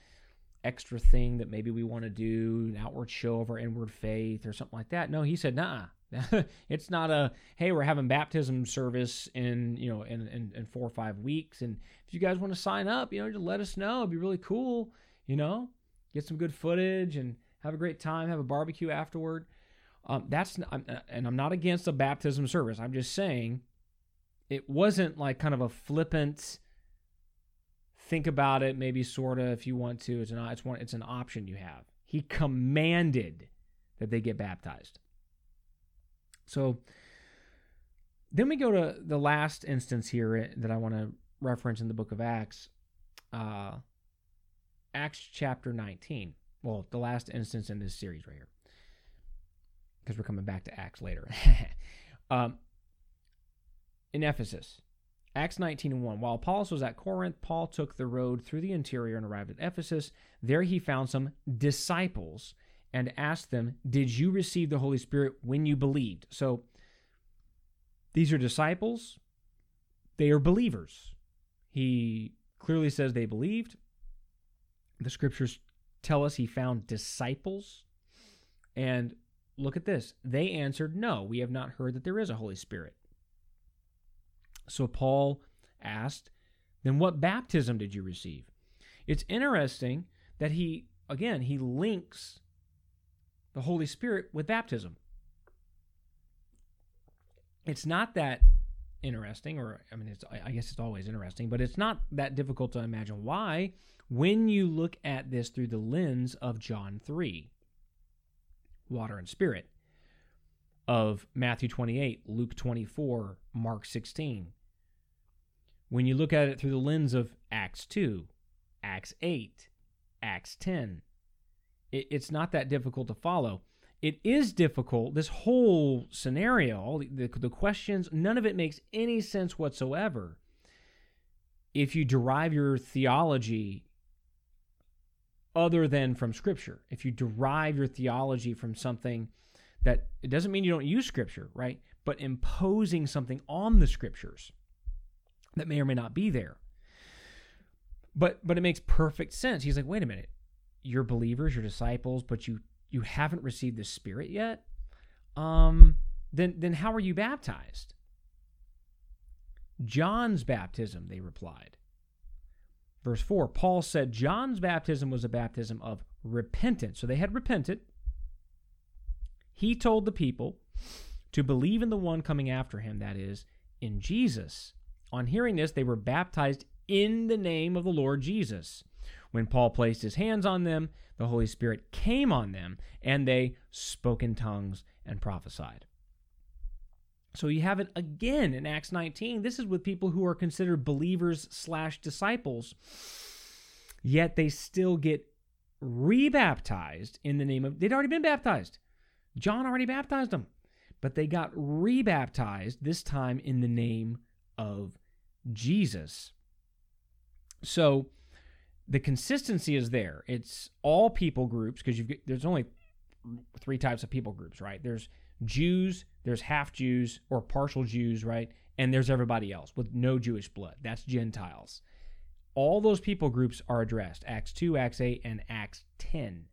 Speaker 1: extra thing that maybe we want to do, an outward show of our inward faith or something like that. No, he said, nah. it's not a hey, we're having baptism service in you know in, in, in four or five weeks, and if you guys want to sign up, you know, just let us know. It'd be really cool. You know, get some good footage and have a great time. Have a barbecue afterward. Um, that's and I'm not against a baptism service. I'm just saying it wasn't like kind of a flippant think about it maybe sort of if you want to it's an it's one it's an option you have he commanded that they get baptized so then we go to the last instance here eh, that i want to reference in the book of acts uh, acts chapter 19 well the last instance in this series right here because we're coming back to Acts later. um, in Ephesus, Acts 19 and 1. While Apollos was at Corinth, Paul took the road through the interior and arrived at Ephesus. There he found some disciples and asked them, Did you receive the Holy Spirit when you believed? So these are disciples, they are believers. He clearly says they believed. The scriptures tell us he found disciples. And look at this. They answered, No, we have not heard that there is a Holy Spirit. So Paul asked, Then what baptism did you receive? It's interesting that he, again, he links the Holy Spirit with baptism. It's not that interesting, or I mean, it's, I guess it's always interesting, but it's not that difficult to imagine why when you look at this through the lens of John 3, water and spirit, of Matthew 28, Luke 24, Mark 16. When you look at it through the lens of Acts 2, Acts 8, Acts 10, it, it's not that difficult to follow. It is difficult. This whole scenario, the, the, the questions, none of it makes any sense whatsoever if you derive your theology other than from Scripture. If you derive your theology from something that it doesn't mean you don't use Scripture, right? But imposing something on the Scriptures that may or may not be there. But but it makes perfect sense. He's like, wait a minute, you're believers, you're disciples, but you you haven't received the Spirit yet. Um, then then how are you baptized? John's baptism, they replied. Verse 4 Paul said John's baptism was a baptism of repentance. So they had repented. He told the people to believe in the one coming after him, that is, in Jesus. On hearing this, they were baptized in the name of the Lord Jesus. When Paul placed his hands on them, the Holy Spirit came on them, and they spoke in tongues and prophesied. So you have it again in Acts 19. This is with people who are considered believers slash disciples, yet they still get rebaptized in the name of. They'd already been baptized. John already baptized them, but they got rebaptized this time in the name of Jesus. So the consistency is there. It's all people groups because you've there's only three types of people groups, right? There's Jews, there's half Jews or partial Jews, right? And there's everybody else with no Jewish blood. That's Gentiles. All those people groups are addressed Acts 2, Acts 8, and Acts 10.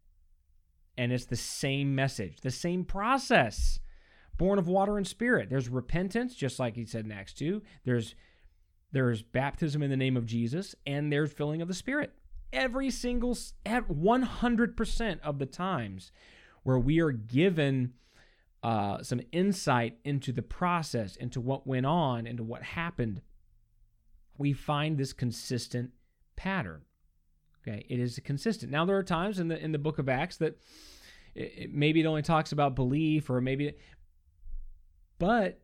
Speaker 1: And it's the same message, the same process. Born of water and spirit. There's repentance, just like he said in Acts 2. There's there's baptism in the name of Jesus, and there's filling of the Spirit. Every single, at 100% of the times where we are given uh, some insight into the process, into what went on, into what happened, we find this consistent pattern. Okay, it is consistent. Now there are times in the in the book of Acts that it, it, maybe it only talks about belief, or maybe, but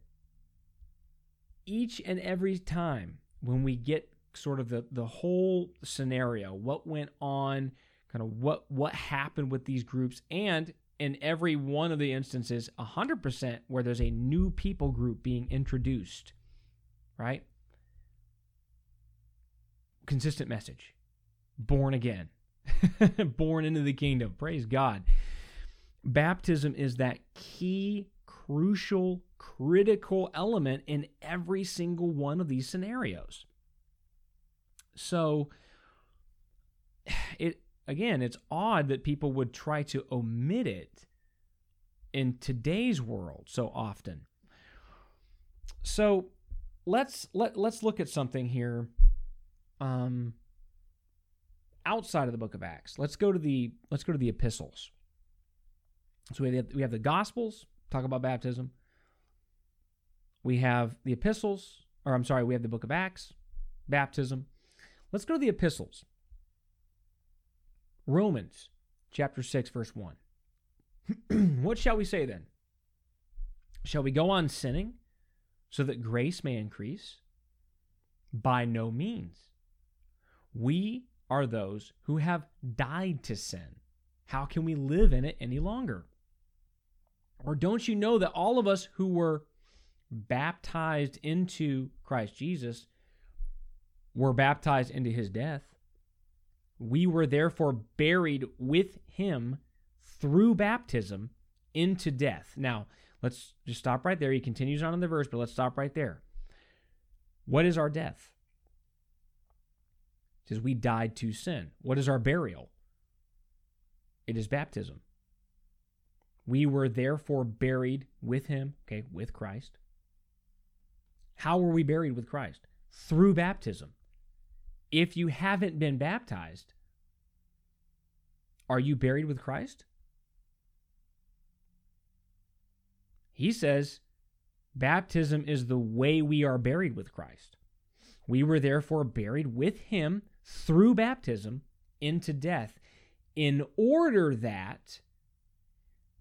Speaker 1: each and every time when we get sort of the the whole scenario, what went on, kind of what what happened with these groups, and in every one of the instances, 100% where there's a new people group being introduced, right? Consistent message. Born again. Born into the kingdom. Praise God. Baptism is that key, crucial, critical element in every single one of these scenarios. So, it again, it's odd that people would try to omit it in today's world so often. So let's let let's look at something here um outside of the book of Acts. Let's go to the let's go to the epistles. So we have, we have the gospels talk about baptism. We have the epistles, or I'm sorry, we have the book of Acts, baptism. Let's go to the epistles. Romans chapter 6, verse 1. what shall we say then? Shall we go on sinning so that grace may increase? By no means. We are those who have died to sin. How can we live in it any longer? Or don't you know that all of us who were baptized into Christ Jesus were baptized into his death? We were therefore buried with him through baptism into death. Now, let's just stop right there. He continues on in the verse, but let's stop right there. What is our death? It says we died to sin. What is our burial? It is baptism. We were therefore buried with him, okay, with Christ. How were we buried with Christ? Through baptism. If you haven't been baptized, are you buried with Christ? He says baptism is the way we are buried with Christ. We were therefore buried with him through baptism into death, in order that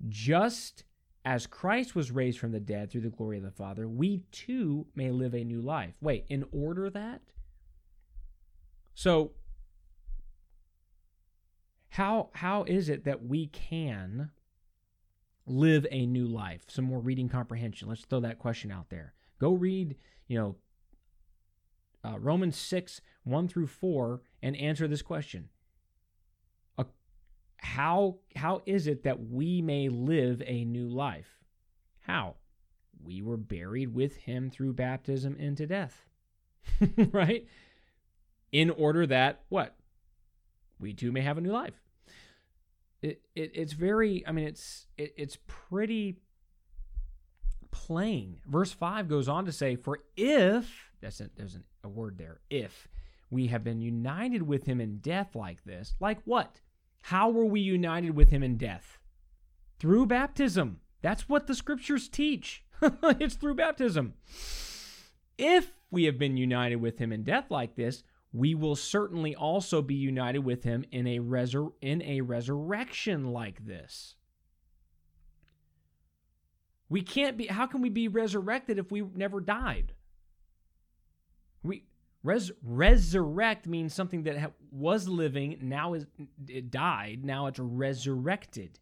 Speaker 1: just as Christ was raised from the dead through the glory of the Father, we too may live a new life. Wait, in order that? So, how how is it that we can live a new life? Some more reading comprehension. Let's throw that question out there. Go read, you know, uh, Romans 6, 1 through 4, and answer this question. Uh, how, how is it that we may live a new life? How? We were buried with him through baptism into death. right? In order that, what? We too may have a new life. It, it, it's very, I mean, it's it, it's pretty plain. Verse 5 goes on to say, For if, that's a, there's an, a word there, if we have been united with him in death like this, like what? How were we united with him in death? Through baptism. That's what the scriptures teach. it's through baptism. If we have been united with him in death like this, we will certainly also be united with him in a, resur- in a resurrection like this. We can't be, how can we be resurrected if we never died? We, res, resurrect means something that ha- was living, now is, it died, now it's resurrected.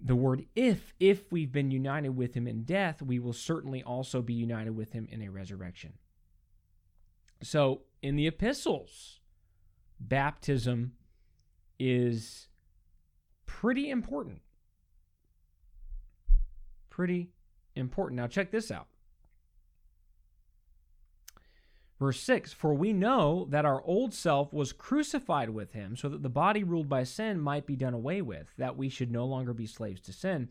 Speaker 1: The word if, if we've been united with him in death, we will certainly also be united with him in a resurrection. So in the epistles, baptism is pretty important. Pretty important. Now, check this out. Verse 6 For we know that our old self was crucified with him, so that the body ruled by sin might be done away with, that we should no longer be slaves to sin,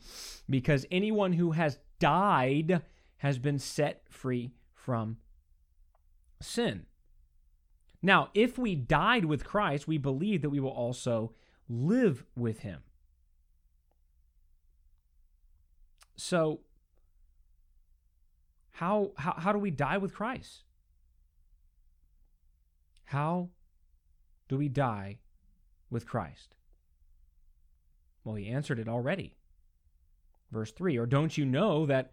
Speaker 1: because anyone who has died has been set free from sin. Now, if we died with Christ, we believe that we will also live with him. So, how, how, how do we die with Christ? How do we die with Christ? Well, he answered it already. Verse 3 Or don't you know that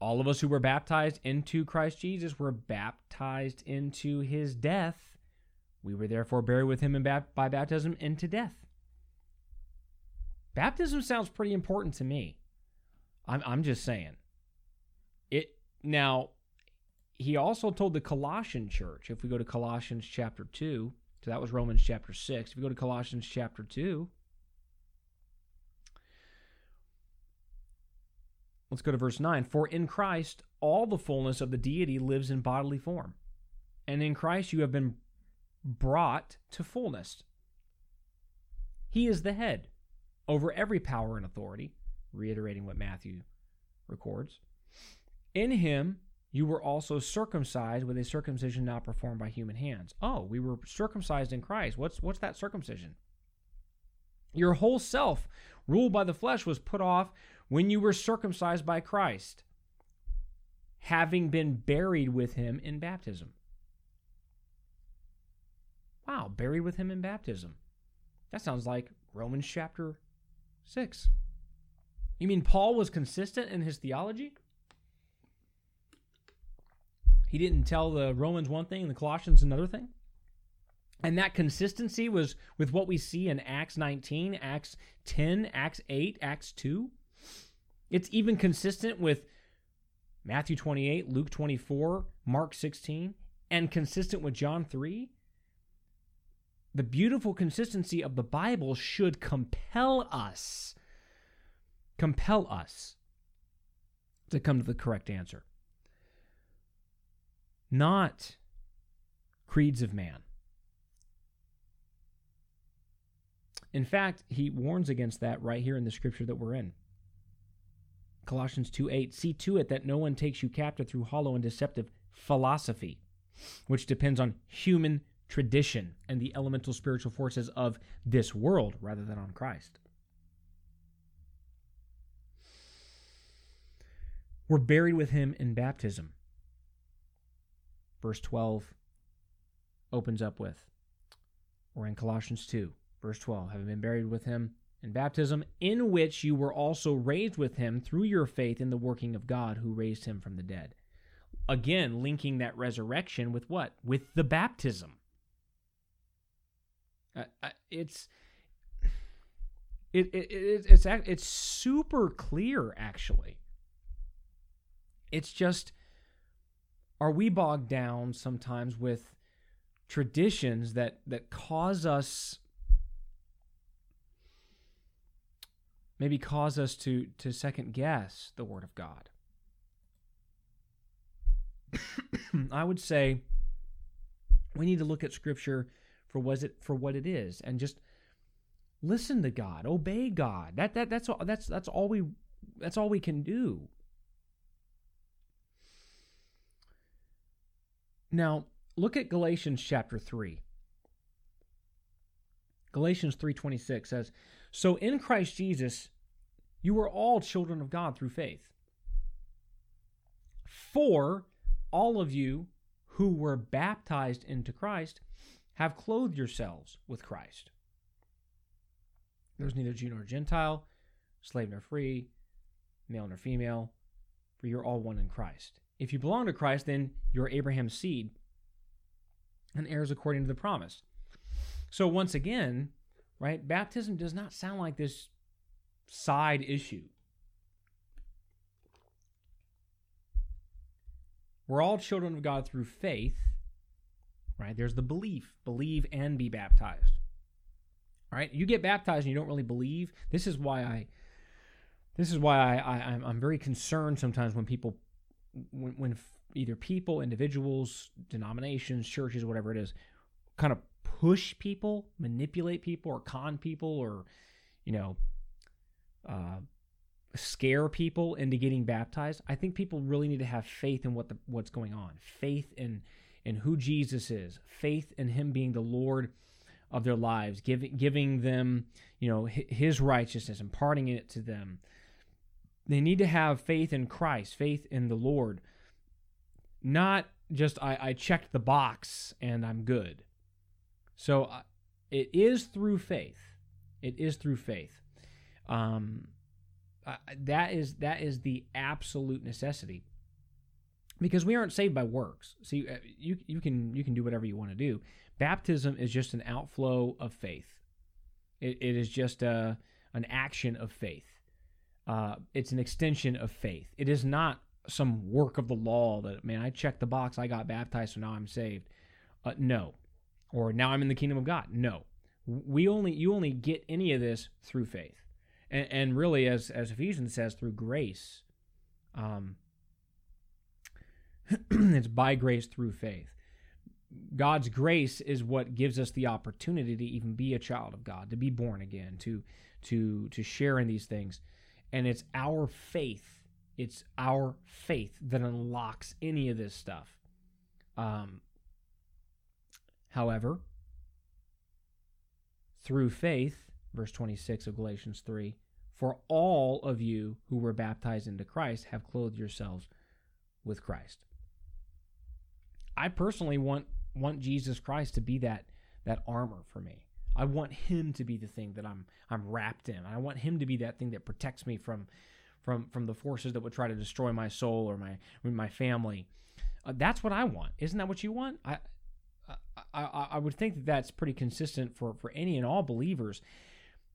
Speaker 1: all of us who were baptized into Christ Jesus were baptized into his death? We were therefore buried with him by baptism into death. Baptism sounds pretty important to me. I'm, I'm just saying. It now he also told the Colossian church, if we go to Colossians chapter 2, so that was Romans chapter 6. If we go to Colossians chapter 2, let's go to verse 9. For in Christ all the fullness of the deity lives in bodily form. And in Christ you have been brought to fullness. He is the head over every power and authority, reiterating what Matthew records. In him you were also circumcised with a circumcision not performed by human hands. Oh, we were circumcised in Christ. What's what's that circumcision? Your whole self, ruled by the flesh, was put off when you were circumcised by Christ, having been buried with him in baptism. Wow, buried with him in baptism. That sounds like Romans chapter 6. You mean Paul was consistent in his theology? He didn't tell the Romans one thing and the Colossians another thing? And that consistency was with what we see in Acts 19, Acts 10, Acts 8, Acts 2. It's even consistent with Matthew 28, Luke 24, Mark 16, and consistent with John 3 the beautiful consistency of the Bible should compel us, compel us to come to the correct answer. Not creeds of man. In fact, he warns against that right here in the scripture that we're in. Colossians 2 8, see to it that no one takes you captive through hollow and deceptive philosophy, which depends on human tradition and the elemental spiritual forces of this world rather than on Christ. We're buried with him in baptism. Verse 12 opens up with, or in Colossians 2, verse 12, having been buried with him in baptism, in which you were also raised with him through your faith in the working of God who raised him from the dead. Again, linking that resurrection with what? With the baptism. It's it, it, it, it's it's super clear actually. It's just are we bogged down sometimes with traditions that that cause us maybe cause us to to second guess the word of God. I would say we need to look at scripture for was it for what it is and just listen to God, obey God. That that that's all that's that's all we that's all we can do. Now, look at Galatians chapter 3. Galatians 3:26 says, "So in Christ Jesus you are all children of God through faith. For all of you who were baptized into Christ have clothed yourselves with Christ." There's neither Jew nor Gentile, slave nor free, male nor female, for you're all one in Christ. If you belong to Christ, then you're Abraham's seed and heirs according to the promise. So once again, right, baptism does not sound like this side issue. We're all children of God through faith, right? There's the belief, believe and be baptized. All right, you get baptized and you don't really believe. This is why I, this is why I, I I'm very concerned sometimes when people when, when either people, individuals, denominations, churches, whatever it is, kind of push people, manipulate people, or con people, or you know, uh, scare people into getting baptized. I think people really need to have faith in what the what's going on, faith in in who Jesus is, faith in Him being the Lord of their lives, giving giving them you know His righteousness, imparting it to them. They need to have faith in Christ, faith in the Lord, not just I, I checked the box and I'm good. So uh, it is through faith. It is through faith. Um, uh, that is that is the absolute necessity because we aren't saved by works. See, uh, you you can you can do whatever you want to do. Baptism is just an outflow of faith. it, it is just a an action of faith. Uh, it's an extension of faith. It is not some work of the law that man I checked the box, I got baptized, so now I'm saved. Uh, no, or now I'm in the kingdom of God. No, we only you only get any of this through faith, and, and really, as as Ephesians says, through grace. Um, it's by grace through faith. God's grace is what gives us the opportunity to even be a child of God, to be born again, to to to share in these things. And it's our faith it's our faith that unlocks any of this stuff. Um, however through faith verse 26 of galatians 3 for all of you who were baptized into christ have clothed yourselves with christ i personally want want jesus christ to be that that armor for me I want him to be the thing that I'm I'm wrapped in. I want him to be that thing that protects me from from from the forces that would try to destroy my soul or my my family. Uh, that's what I want. Isn't that what you want? I, I I would think that that's pretty consistent for for any and all believers.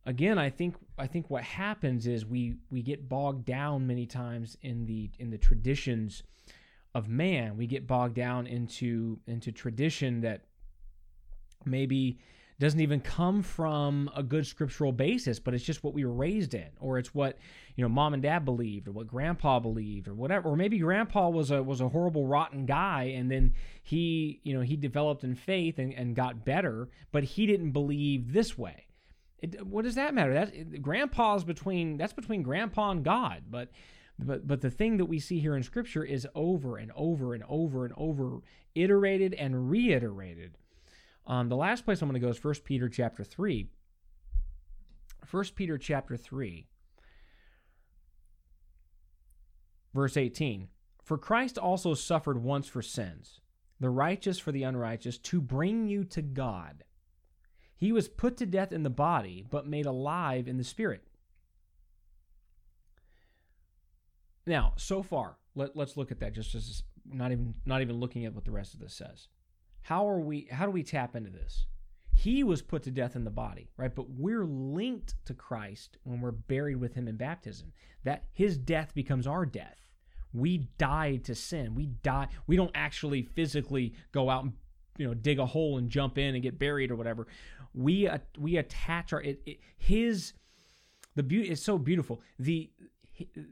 Speaker 1: Again, I think I think what happens is we we get bogged down many times in the in the traditions of man. We get bogged down into into tradition that maybe doesn't even come from a good scriptural basis, but it's just what we were raised in, or it's what you know mom and dad believed, or what grandpa believed, or whatever. Or maybe grandpa was a was a horrible, rotten guy, and then he you know he developed in faith and, and got better, but he didn't believe this way. It, what does that matter? That grandpa's between that's between grandpa and God. But but but the thing that we see here in Scripture is over and over and over and over, iterated and reiterated. Um, the last place I'm going to go is 1 Peter chapter three. 1 Peter chapter three, verse 18. For Christ also suffered once for sins, the righteous for the unrighteous, to bring you to God. He was put to death in the body, but made alive in the spirit. Now, so far, let, let's look at that just as not even not even looking at what the rest of this says. How are we how do we tap into this? He was put to death in the body, right? But we're linked to Christ when we're buried with him in baptism. That his death becomes our death. We died to sin. We die. We don't actually physically go out and you know dig a hole and jump in and get buried or whatever. We uh, we attach our it, it, his the beauty is so beautiful. The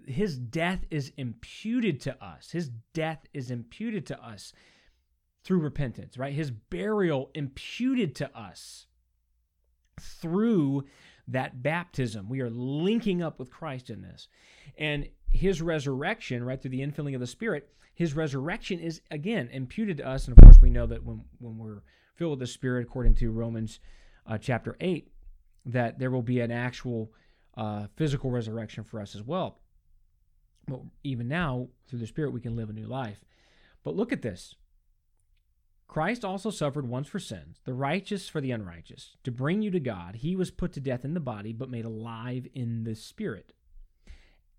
Speaker 1: his death is imputed to us. His death is imputed to us through repentance, right? His burial imputed to us through that baptism. We are linking up with Christ in this. And his resurrection, right, through the infilling of the Spirit, his resurrection is again imputed to us. And of course, we know that when, when we're filled with the Spirit, according to Romans uh, chapter 8, that there will be an actual uh, physical resurrection for us as well. But even now, through the Spirit, we can live a new life. But look at this Christ also suffered once for sins, the righteous for the unrighteous, to bring you to God. He was put to death in the body, but made alive in the Spirit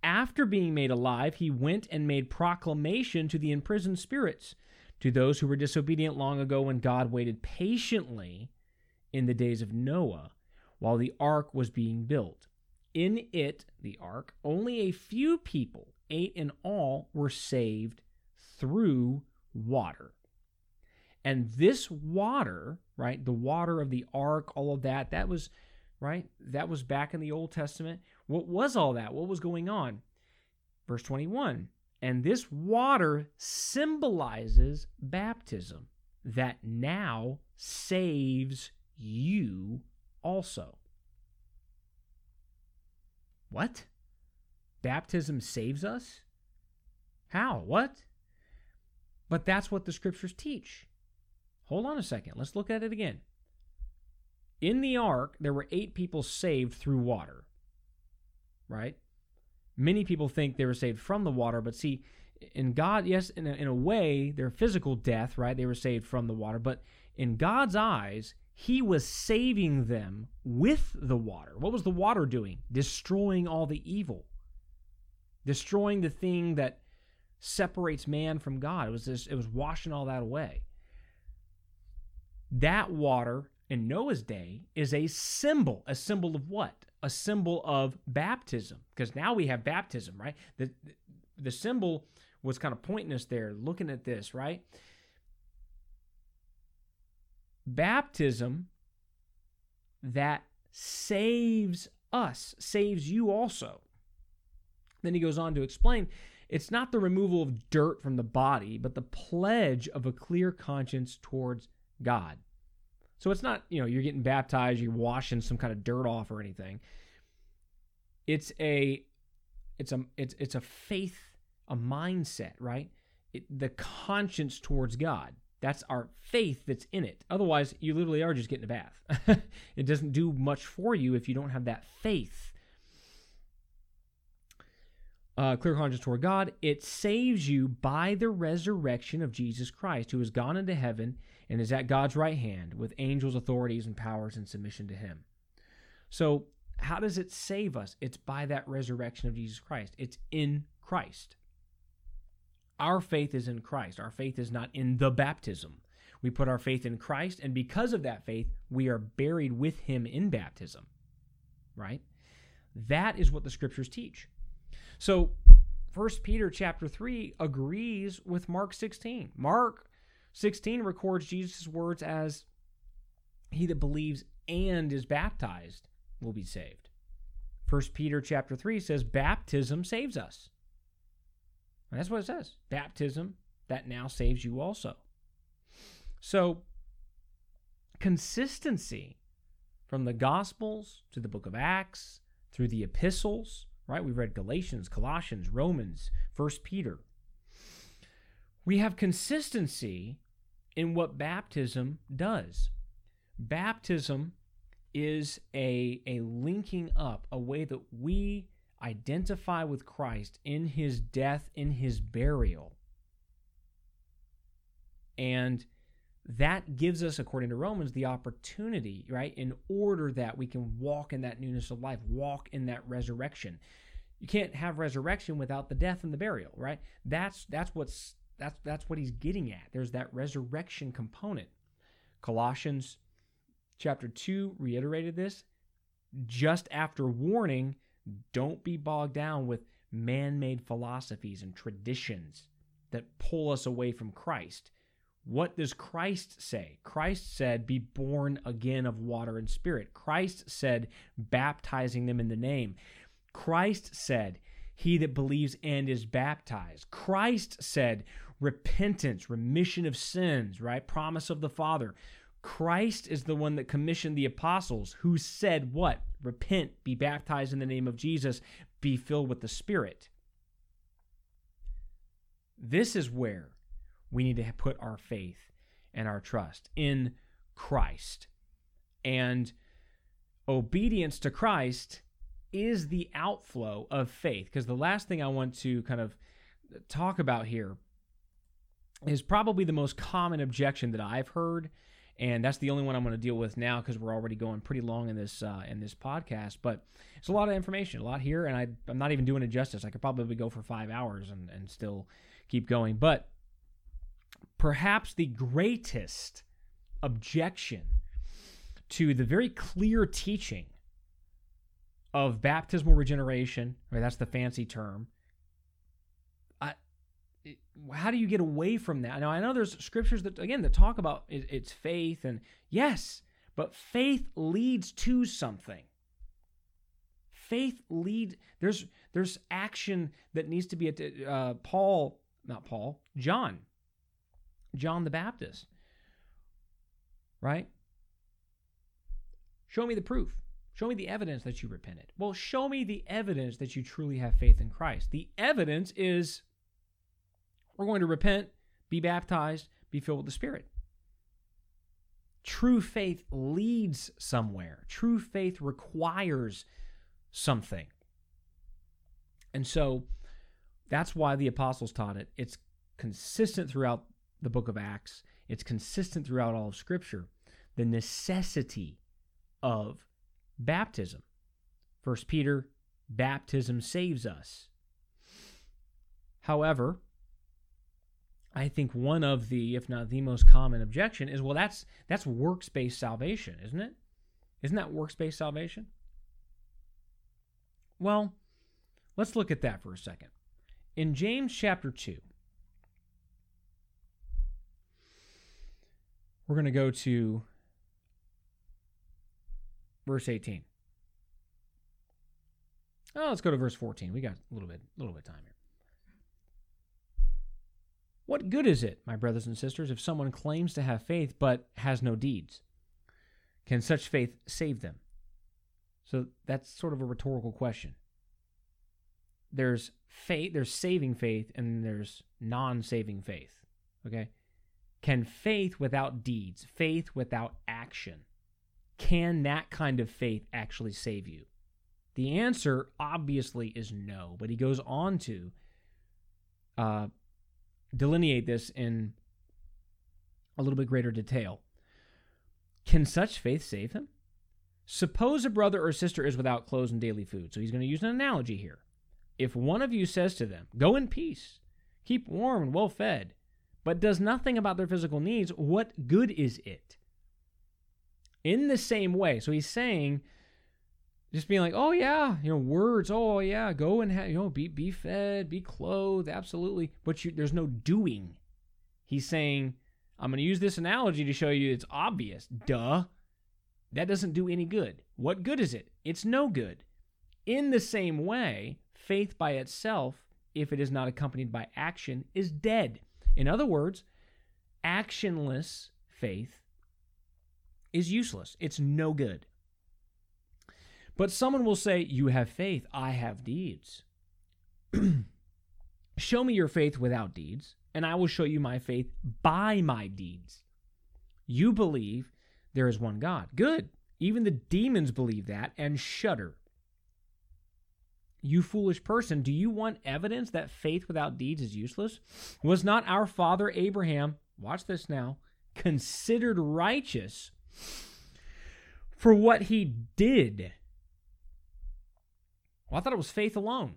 Speaker 1: after being made alive, he went and made proclamation to the imprisoned spirits, to those who were disobedient long ago when God waited patiently in the days of Noah while the ark was being built. In it, the ark, only a few people, eight in all, were saved through water. And this water, right, the water of the ark, all of that, that was, right, that was back in the Old Testament. What was all that? What was going on? Verse 21 And this water symbolizes baptism that now saves you also. What? Baptism saves us? How? What? But that's what the scriptures teach. Hold on a second. Let's look at it again. In the ark, there were eight people saved through water right? Many people think they were saved from the water, but see, in God, yes, in a, in a way, their physical death, right? They were saved from the water, but in God's eyes, He was saving them with the water. What was the water doing? Destroying all the evil, destroying the thing that separates man from God. It was this, it was washing all that away. That water in Noah's day is a symbol. A symbol of what? A symbol of baptism. Because now we have baptism, right? The, the symbol was kind of pointing us there, looking at this, right? Baptism that saves us, saves you also. Then he goes on to explain it's not the removal of dirt from the body, but the pledge of a clear conscience towards God. So it's not, you know, you're getting baptized, you're washing some kind of dirt off or anything. It's a it's a it's it's a faith, a mindset, right? It, the conscience towards God. That's our faith that's in it. Otherwise, you literally are just getting a bath. it doesn't do much for you if you don't have that faith. Uh, clear conscience toward God. It saves you by the resurrection of Jesus Christ, who has gone into heaven and is at God's right hand with angels, authorities, and powers in submission to him. So, how does it save us? It's by that resurrection of Jesus Christ, it's in Christ. Our faith is in Christ. Our faith is not in the baptism. We put our faith in Christ, and because of that faith, we are buried with him in baptism. Right? That is what the scriptures teach. So, First Peter chapter 3 agrees with Mark 16. Mark 16 records Jesus' words as he that believes and is baptized will be saved. First Peter chapter 3 says baptism saves us. And that's what it says. Baptism that now saves you also. So consistency from the Gospels to the book of Acts through the epistles, right? We've read Galatians, Colossians, Romans, First Peter. We have consistency in what baptism does. Baptism is a, a linking up, a way that we identify with Christ in his death, in his burial. And that gives us, according to Romans, the opportunity, right, in order that we can walk in that newness of life, walk in that resurrection. You can't have resurrection without the death and the burial, right? That's that's what's that's that's what he's getting at. There's that resurrection component. Colossians chapter 2 reiterated this just after warning, don't be bogged down with man-made philosophies and traditions that pull us away from Christ. What does Christ say? Christ said, Be born again of water and spirit. Christ said, baptizing them in the name. Christ said, He that believes and is baptized. Christ said, repentance, remission of sins, right? Promise of the Father. Christ is the one that commissioned the apostles who said, What? Repent, be baptized in the name of Jesus, be filled with the Spirit. This is where we need to put our faith and our trust in Christ. And obedience to Christ is the outflow of faith. Because the last thing I want to kind of talk about here is probably the most common objection that I've heard. And that's the only one I'm going to deal with now because we're already going pretty long in this uh, in this podcast. But it's a lot of information, a lot here, and I, I'm not even doing it justice. I could probably go for five hours and, and still keep going. But perhaps the greatest objection to the very clear teaching of baptismal regeneration, right? That's the fancy term. How do you get away from that? Now I know there's scriptures that again that talk about it, it's faith, and yes, but faith leads to something. Faith lead there's there's action that needs to be uh, Paul, not Paul, John John the Baptist. Right? Show me the proof. Show me the evidence that you repented. Well, show me the evidence that you truly have faith in Christ. The evidence is we're going to repent, be baptized, be filled with the Spirit. True faith leads somewhere, true faith requires something. And so that's why the apostles taught it. It's consistent throughout the book of Acts. It's consistent throughout all of Scripture. The necessity of baptism. First Peter, baptism saves us. However, I think one of the, if not the most common objection is, well, that's that's works-based salvation, isn't it? Isn't that works-based salvation? Well, let's look at that for a second. In James chapter 2, We're going to go to verse 18. Oh, let's go to verse 14. We got a little bit, a little bit of time here. What good is it, my brothers and sisters, if someone claims to have faith but has no deeds? Can such faith save them? So that's sort of a rhetorical question. There's faith, there's saving faith, and there's non-saving faith. Okay? Can faith without deeds, faith without action, can that kind of faith actually save you? The answer obviously is no, but he goes on to uh, delineate this in a little bit greater detail. Can such faith save him? Suppose a brother or sister is without clothes and daily food. So he's going to use an analogy here. If one of you says to them, Go in peace, keep warm and well fed, but does nothing about their physical needs, what good is it? In the same way, so he's saying, just being like, oh yeah, you know, words, oh yeah, go and have, you know, be be fed, be clothed, absolutely, but you, there's no doing. He's saying, I'm going to use this analogy to show you it's obvious. Duh. That doesn't do any good. What good is it? It's no good. In the same way, faith by itself, if it is not accompanied by action, is dead. In other words, actionless faith is useless. It's no good. But someone will say, You have faith, I have deeds. show me your faith without deeds, and I will show you my faith by my deeds. You believe there is one God. Good. Even the demons believe that and shudder. You foolish person, do you want evidence that faith without deeds is useless? Was not our father Abraham, watch this now, considered righteous for what he did? Well, I thought it was faith alone.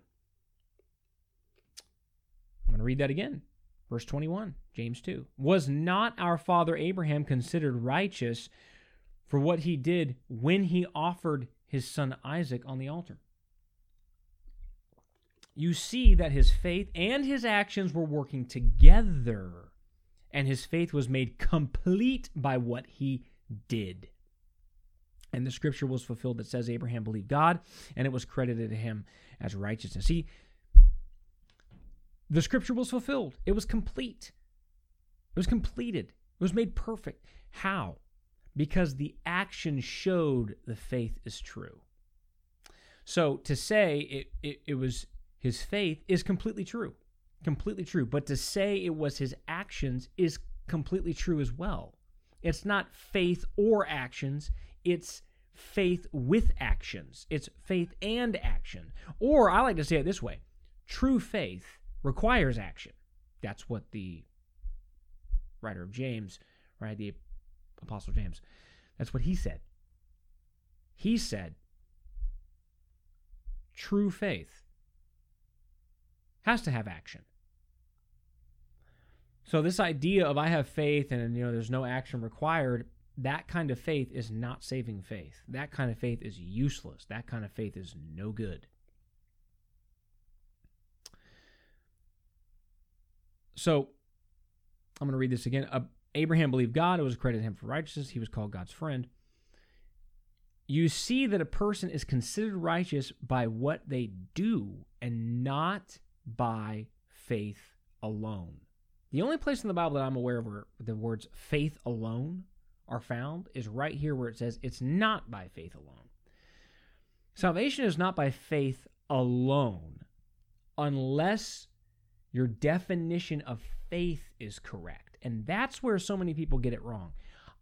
Speaker 1: I'm going to read that again. Verse 21, James 2. Was not our father Abraham considered righteous for what he did when he offered his son Isaac on the altar? You see that his faith and his actions were working together, and his faith was made complete by what he did. And the scripture was fulfilled that says Abraham believed God, and it was credited to him as righteousness. See, the scripture was fulfilled, it was complete, it was completed, it was made perfect. How? Because the action showed the faith is true. So to say it, it, it was his faith is completely true. Completely true. But to say it was his actions is completely true as well. It's not faith or actions, it's faith with actions. It's faith and action. Or I like to say it this way true faith requires action. That's what the writer of James, right? The Apostle James, that's what he said. He said, true faith has to have action. So this idea of I have faith and you know there's no action required, that kind of faith is not saving faith. That kind of faith is useless. That kind of faith is no good. So I'm going to read this again. Uh, Abraham believed God, it was credited him for righteousness. He was called God's friend. You see that a person is considered righteous by what they do and not by faith alone. The only place in the Bible that I'm aware of where the words faith alone are found is right here where it says it's not by faith alone. Salvation is not by faith alone unless your definition of faith is correct. And that's where so many people get it wrong.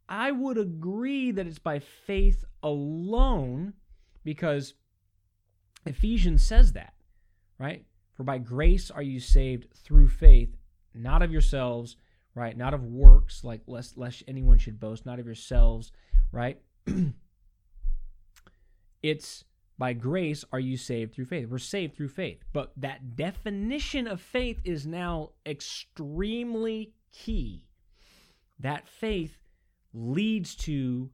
Speaker 1: I would agree that it's by faith alone because Ephesians says that, right? For by grace are you saved through faith, not of yourselves, right? Not of works, like lest, lest anyone should boast, not of yourselves, right? it's by grace are you saved through faith. We're saved through faith. But that definition of faith is now extremely key. That faith leads to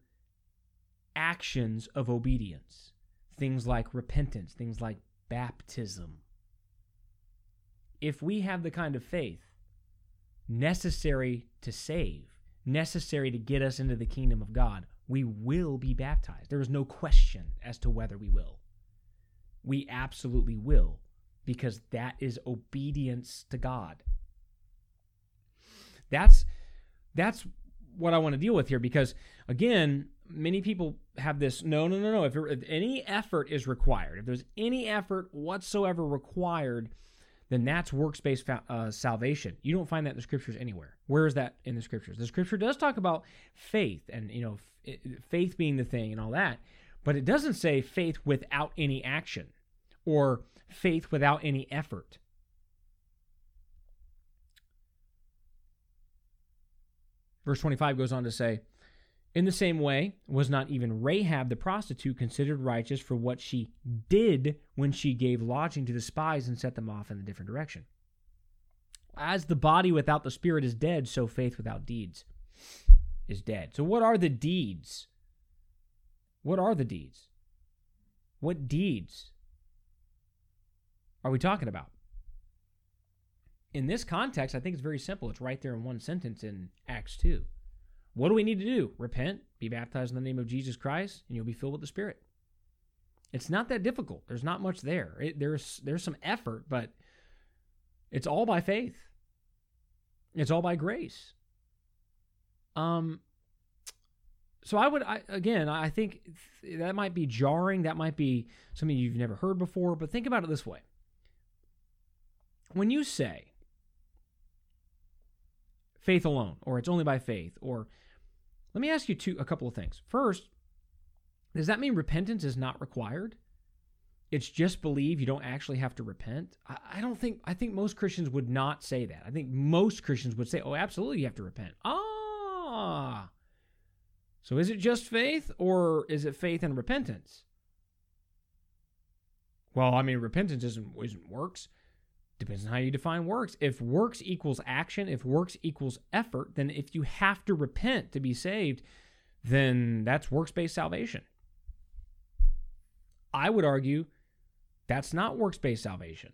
Speaker 1: actions of obedience, things like repentance, things like baptism, if we have the kind of faith necessary to save, necessary to get us into the kingdom of God, we will be baptized. There is no question as to whether we will. We absolutely will, because that is obedience to God. That's that's what I want to deal with here because again, many people have this no no no no if, if any effort is required, if there's any effort whatsoever required then that's workspace based uh, salvation. You don't find that in the scriptures anywhere. Where is that in the scriptures? The scripture does talk about faith and you know f- faith being the thing and all that, but it doesn't say faith without any action or faith without any effort. Verse 25 goes on to say, in the same way, was not even Rahab the prostitute considered righteous for what she did when she gave lodging to the spies and set them off in a different direction? As the body without the spirit is dead, so faith without deeds is dead. So, what are the deeds? What are the deeds? What deeds are we talking about? In this context, I think it's very simple. It's right there in one sentence in Acts 2. What do we need to do? Repent, be baptized in the name of Jesus Christ, and you'll be filled with the Spirit. It's not that difficult. There's not much there. It, there's there's some effort, but it's all by faith. It's all by grace. Um so I would I, again, I think that might be jarring. That might be something you've never heard before. But think about it this way: when you say faith alone, or it's only by faith, or let me ask you two a couple of things. First, does that mean repentance is not required? It's just believe you don't actually have to repent. I, I don't think I think most Christians would not say that. I think most Christians would say, "Oh, absolutely, you have to repent." Ah, so is it just faith or is it faith and repentance? Well, I mean, repentance isn't, isn't works. Depends on how you define works. If works equals action, if works equals effort, then if you have to repent to be saved, then that's works based salvation. I would argue that's not works based salvation.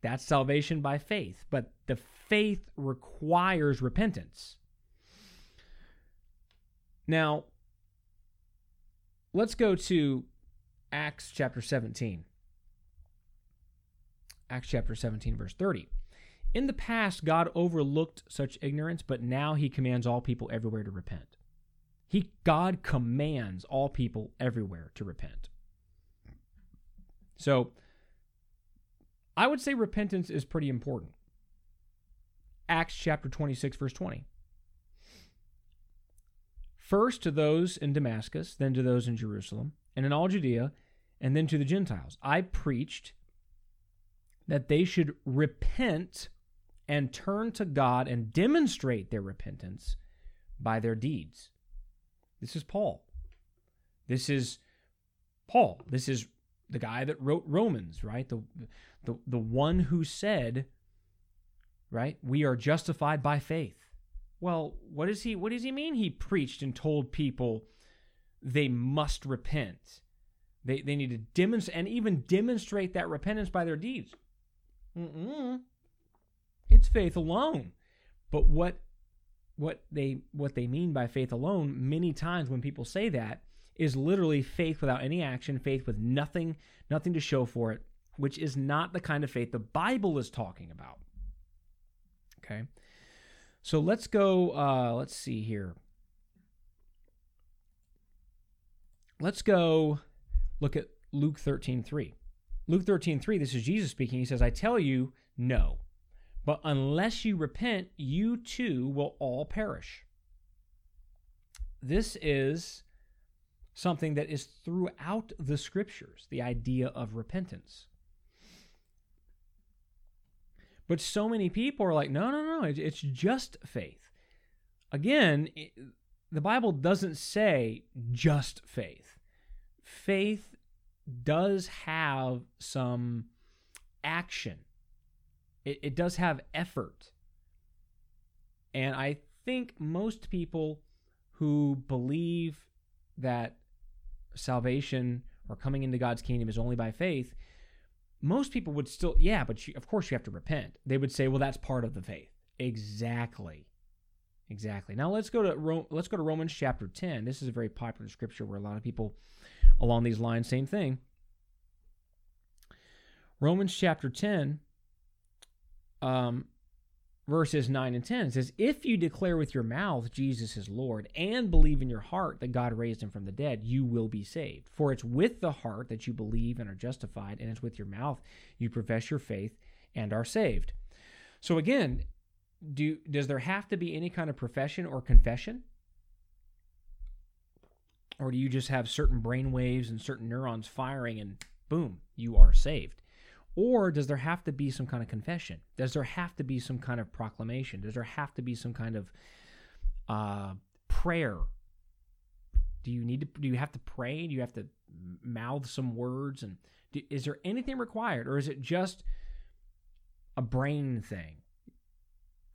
Speaker 1: That's salvation by faith, but the faith requires repentance. Now, let's go to Acts chapter 17. Acts chapter 17, verse 30. In the past, God overlooked such ignorance, but now he commands all people everywhere to repent. He, God commands all people everywhere to repent. So, I would say repentance is pretty important. Acts chapter 26, verse 20. First to those in Damascus, then to those in Jerusalem, and in all Judea, and then to the Gentiles. I preached that they should repent and turn to God and demonstrate their repentance by their deeds. This is Paul. This is Paul. This is the guy that wrote Romans, right? The, the, the one who said, right, we are justified by faith. Well, what does he what does he mean he preached and told people they must repent? They they need to demonstrate and even demonstrate that repentance by their deeds. Mm-mm. It's faith alone. But what what they what they mean by faith alone many times when people say that is literally faith without any action, faith with nothing nothing to show for it, which is not the kind of faith the Bible is talking about. Okay? So let's go, uh, let's see here. Let's go look at Luke 13 3. Luke 13 3, this is Jesus speaking. He says, I tell you, no. But unless you repent, you too will all perish. This is something that is throughout the scriptures, the idea of repentance. But so many people are like, no, no, no, it's just faith. Again, the Bible doesn't say just faith. Faith does have some action, it, it does have effort. And I think most people who believe that salvation or coming into God's kingdom is only by faith most people would still, yeah, but you, of course you have to repent. They would say, well, that's part of the faith. Exactly. Exactly. Now let's go to Ro- let's go to Romans chapter 10. This is a very popular scripture where a lot of people along these lines same thing. Romans chapter 10 um verses 9 and 10 says if you declare with your mouth jesus is lord and believe in your heart that god raised him from the dead you will be saved. For it's with the heart that you believe and are justified and it's with your mouth you profess your faith and are saved. So again do does there have to be any kind of profession or confession or do you just have certain brain waves and certain neurons firing and boom you are saved or does there have to be some kind of confession? Does there have to be some kind of proclamation? Does there have to be some kind of uh, prayer? Do you need to? Do you have to pray? Do you have to mouth some words? And do, is there anything required, or is it just a brain thing?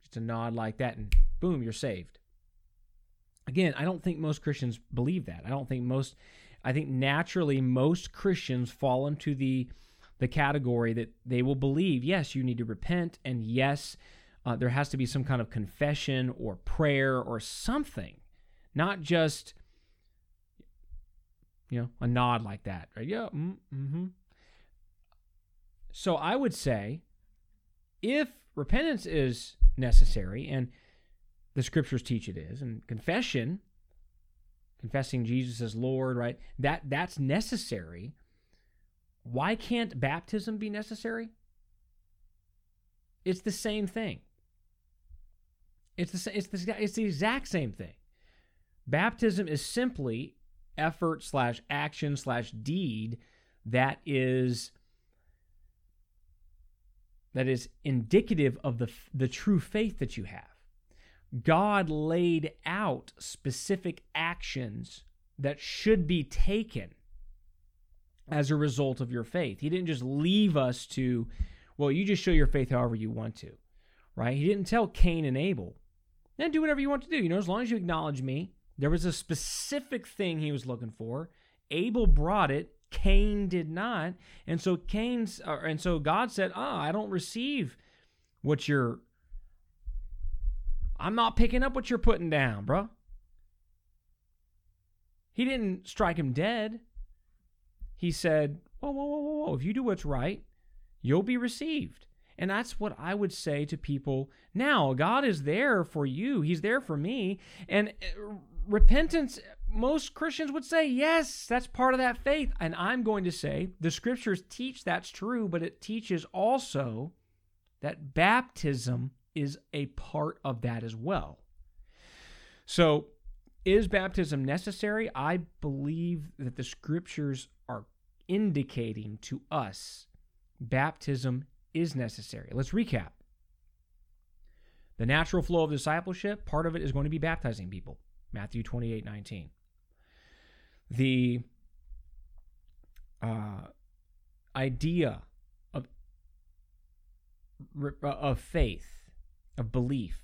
Speaker 1: Just a nod like that, and boom, you're saved. Again, I don't think most Christians believe that. I don't think most. I think naturally most Christians fall into the the category that they will believe yes, you need to repent, and yes, uh, there has to be some kind of confession or prayer or something, not just you know a nod like that, right? Yeah, mm, mm-hmm. So I would say, if repentance is necessary, and the scriptures teach it is, and confession confessing Jesus as Lord, right? That that's necessary. Why can't baptism be necessary? It's the same thing. It's the it's the it's the exact same thing. Baptism is simply effort slash action slash deed that is that is indicative of the the true faith that you have. God laid out specific actions that should be taken as a result of your faith. He didn't just leave us to, well, you just show your faith however you want to, right? He didn't tell Cain and Abel, then do whatever you want to do. You know, as long as you acknowledge me, there was a specific thing he was looking for. Abel brought it, Cain did not. And so Cain's and so God said, "Ah, I don't receive what you're I'm not picking up what you're putting down, bro." He didn't strike him dead. He said, "Whoa, whoa, whoa, whoa, whoa. If you do what's right, you'll be received." And that's what I would say to people now. God is there for you. He's there for me. And uh, repentance, most Christians would say, yes, that's part of that faith. And I'm going to say the scriptures teach that's true, but it teaches also that baptism is a part of that as well. So, is baptism necessary? I believe that the scriptures are indicating to us baptism is necessary. Let's recap. The natural flow of discipleship, part of it is going to be baptizing people. Matthew 28 19. The uh, idea of, of faith, of belief,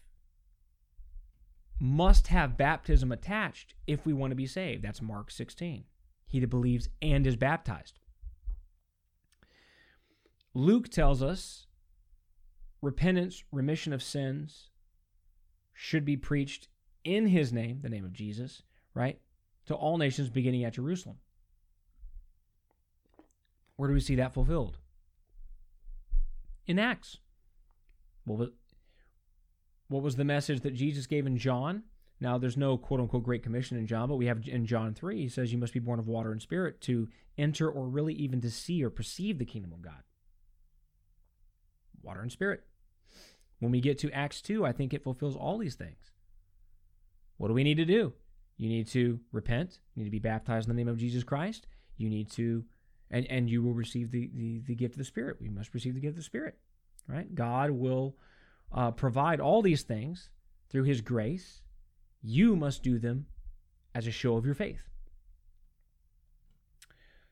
Speaker 1: must have baptism attached if we want to be saved. That's Mark 16. He that believes and is baptized. Luke tells us repentance, remission of sins should be preached in his name, the name of Jesus, right? To all nations beginning at Jerusalem. Where do we see that fulfilled? In Acts. Was, what was the message that Jesus gave in John? Now, there's no quote unquote Great Commission in John, but we have in John 3, he says you must be born of water and spirit to enter or really even to see or perceive the kingdom of God. Water and spirit. When we get to Acts 2, I think it fulfills all these things. What do we need to do? You need to repent. You need to be baptized in the name of Jesus Christ. You need to, and, and you will receive the, the, the gift of the Spirit. We must receive the gift of the Spirit, right? God will uh, provide all these things through His grace. You must do them as a show of your faith.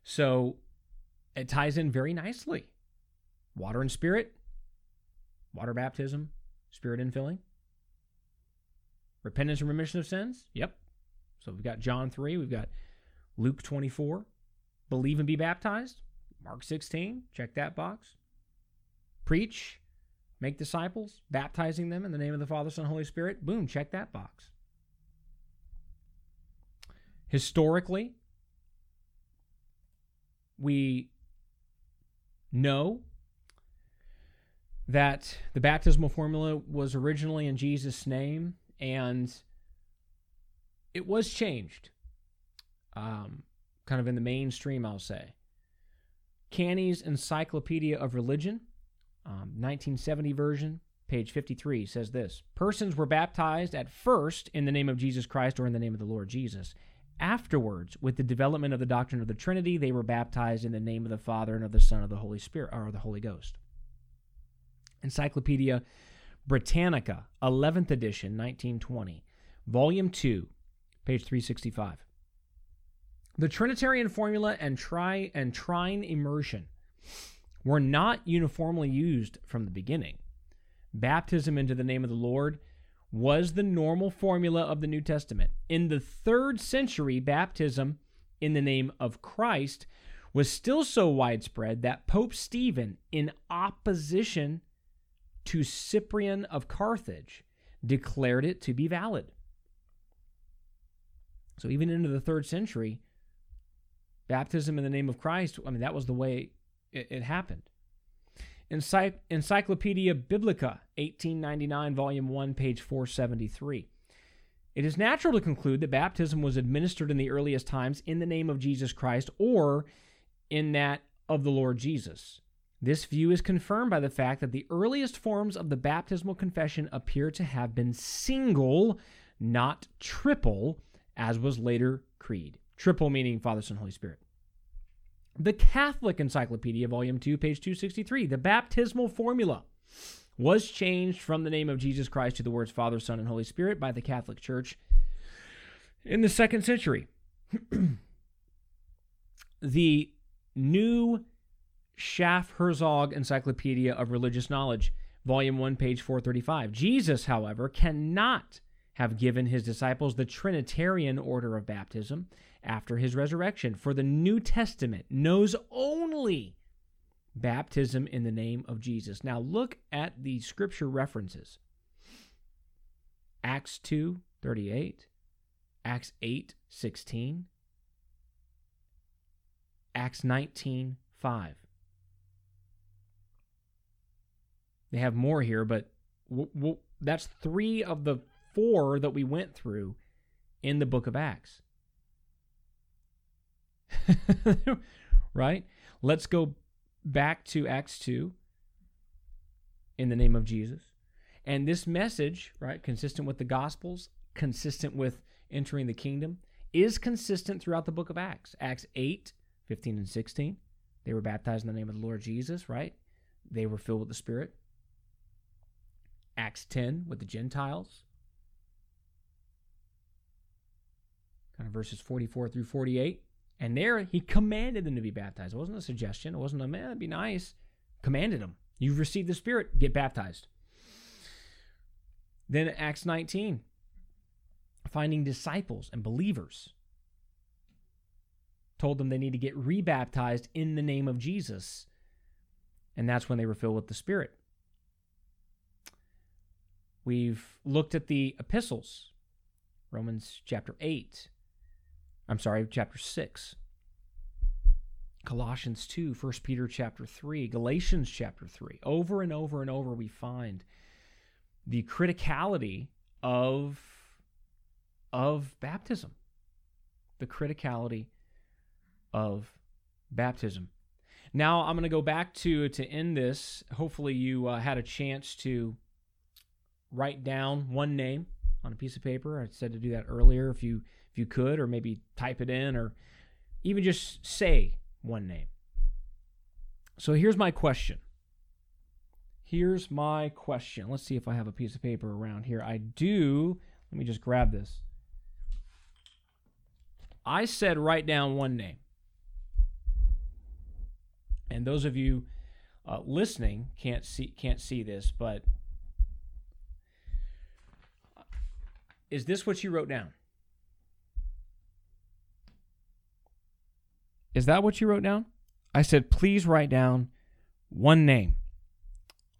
Speaker 1: So it ties in very nicely. Water and Spirit, water baptism, Spirit infilling. Repentance and remission of sins? Yep. So we've got John 3, we've got Luke 24. Believe and be baptized? Mark 16. Check that box. Preach, make disciples, baptizing them in the name of the Father, Son, Holy Spirit. Boom, check that box. Historically, we know that the baptismal formula was originally in Jesus' name and it was changed, um, kind of in the mainstream, I'll say. Canney's Encyclopedia of Religion, um, 1970 version, page 53, says this Persons were baptized at first in the name of Jesus Christ or in the name of the Lord Jesus. Afterwards, with the development of the doctrine of the Trinity, they were baptized in the name of the Father and of the Son of the Holy Spirit or the Holy Ghost. Encyclopedia Britannica, 11th edition, 1920, volume 2, page 365. The Trinitarian formula and tri and trine immersion were not uniformly used from the beginning. Baptism into the name of the Lord was the normal formula of the New Testament. In the third century, baptism in the name of Christ was still so widespread that Pope Stephen, in opposition to Cyprian of Carthage, declared it to be valid. So even into the third century, baptism in the name of Christ, I mean, that was the way it, it happened. Ency- Encyclopedia Biblica, 1899, volume 1, page 473. it is natural to conclude that baptism was administered in the earliest times in the name of Jesus Christ or in that of the Lord Jesus. This view is confirmed by the fact that the earliest forms of the baptismal confession appear to have been single, not triple, as was later creed. Triple meaning Father, Son, Holy Spirit. The Catholic Encyclopedia, Volume 2, page 263, the baptismal formula was changed from the name of Jesus Christ to the words Father, Son, and Holy Spirit by the Catholic Church in the second century. the new Schaff Herzog Encyclopedia of Religious Knowledge, Volume 1, page 435. Jesus, however, cannot have given his disciples the Trinitarian order of baptism after his resurrection, for the New Testament knows only baptism in the name of Jesus. Now look at the scripture references. Acts 2 38, Acts 8 16, Acts 19 5. They have more here, but w- w- that's three of the four that we went through in the book of Acts. right? Let's go back to Acts 2 in the name of Jesus. And this message, right, consistent with the Gospels, consistent with entering the kingdom, is consistent throughout the book of Acts. Acts 8, 15 and 16. They were baptized in the name of the Lord Jesus, right? They were filled with the Spirit. Acts 10 with the Gentiles. Kind of verses 44 through 48. And there he commanded them to be baptized. It wasn't a suggestion. It wasn't a man, it'd be nice. Commanded them. You've received the Spirit, get baptized. Then Acts 19, finding disciples and believers. Told them they need to get rebaptized in the name of Jesus. And that's when they were filled with the Spirit. We've looked at the epistles, Romans chapter 8, I'm sorry, chapter 6. Colossians 2, 1 Peter chapter 3, Galatians chapter 3. Over and over and over we find the criticality of of baptism. The criticality of baptism. Now I'm going to go back to to end this. Hopefully you uh, had a chance to write down one name on a piece of paper. I said to do that earlier. If you if you could, or maybe type it in, or even just say one name. So here's my question. Here's my question. Let's see if I have a piece of paper around here. I do. Let me just grab this. I said write down one name. And those of you uh, listening can't see can't see this, but is this what you wrote down? Is that what you wrote down? I said, please write down one name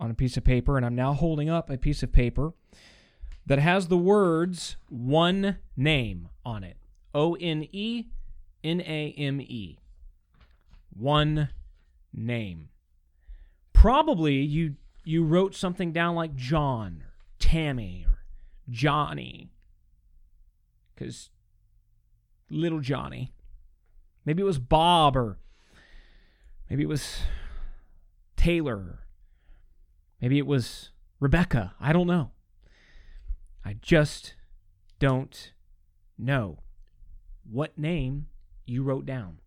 Speaker 1: on a piece of paper. And I'm now holding up a piece of paper that has the words one name on it O N E N A M E. One name. Probably you you wrote something down like John or Tammy or Johnny. Because little Johnny. Maybe it was Bob or maybe it was Taylor. Maybe it was Rebecca. I don't know. I just don't know what name you wrote down.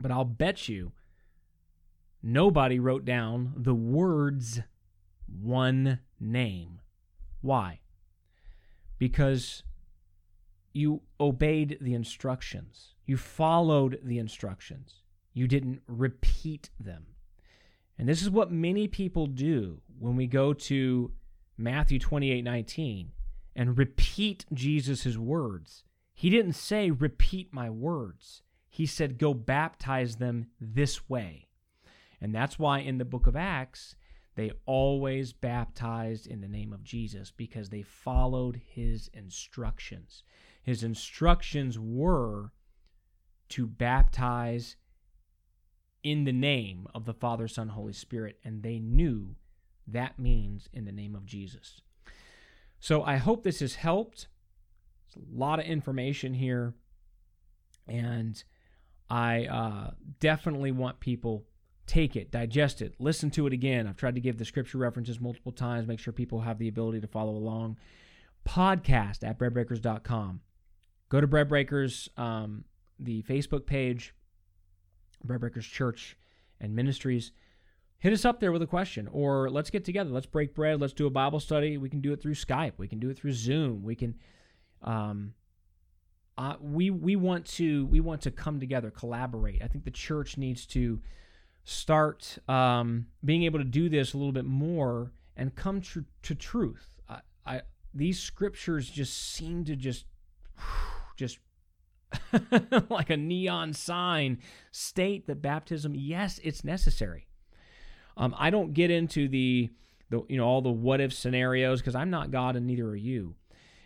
Speaker 1: But I'll bet you nobody wrote down the words one name. Why? Because you obeyed the instructions. You followed the instructions. You didn't repeat them. And this is what many people do when we go to Matthew 28 19 and repeat Jesus' words. He didn't say, repeat my words. He said, go baptize them this way. And that's why in the book of Acts, they always baptized in the name of Jesus because they followed his instructions. His instructions were to baptize in the name of the Father, Son, Holy Spirit, and they knew that means in the name of Jesus. So I hope this has helped. There's a lot of information here, and I uh, definitely want people take it, digest it, listen to it again. I've tried to give the scripture references multiple times, make sure people have the ability to follow along. Podcast at breadbreakers.com. Go to Breadbreakers, um, the Facebook page, Breadbreakers Church and Ministries. Hit us up there with a question, or let's get together. Let's break bread. Let's do a Bible study. We can do it through Skype. We can do it through Zoom. We can. Um, uh, we we want to we want to come together, collaborate. I think the church needs to start um, being able to do this a little bit more and come tr- to truth. I, I these scriptures just seem to just just like a neon sign state that baptism yes it's necessary. Um, i don't get into the the you know all the what if scenarios because i'm not god and neither are you.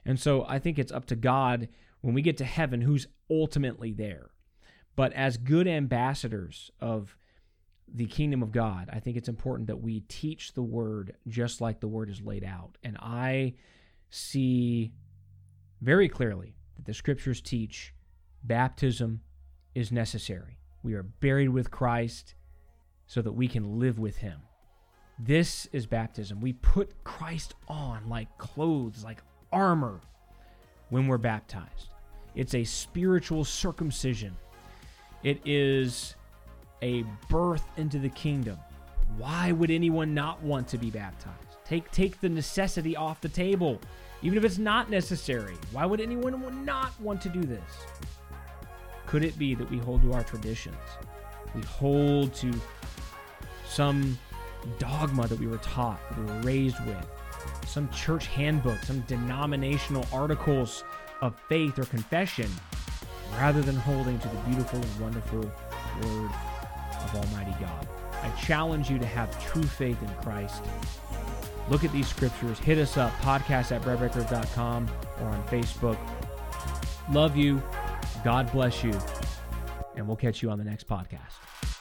Speaker 1: And so i think it's up to god when we get to heaven who's ultimately there. But as good ambassadors of the kingdom of God, I think it's important that we teach the word just like the word is laid out. And I see very clearly that the scriptures teach baptism is necessary. We are buried with Christ so that we can live with him. This is baptism. We put Christ on like clothes, like armor when we're baptized. It's a spiritual circumcision. It is a birth into the kingdom. Why would anyone not want to be baptized? Take take the necessity off the table. Even if it's not necessary, why would anyone not want to do this? Could it be that we hold to our traditions? We hold to some dogma that we were taught, that we were raised with, some church handbook, some denominational articles of faith or confession, rather than holding to the beautiful and wonderful Word of Almighty God. I challenge you to have true faith in Christ. Look at these scriptures. Hit us up, podcast at breadbreakers.com or on Facebook. Love you. God bless you. And we'll catch you on the next podcast.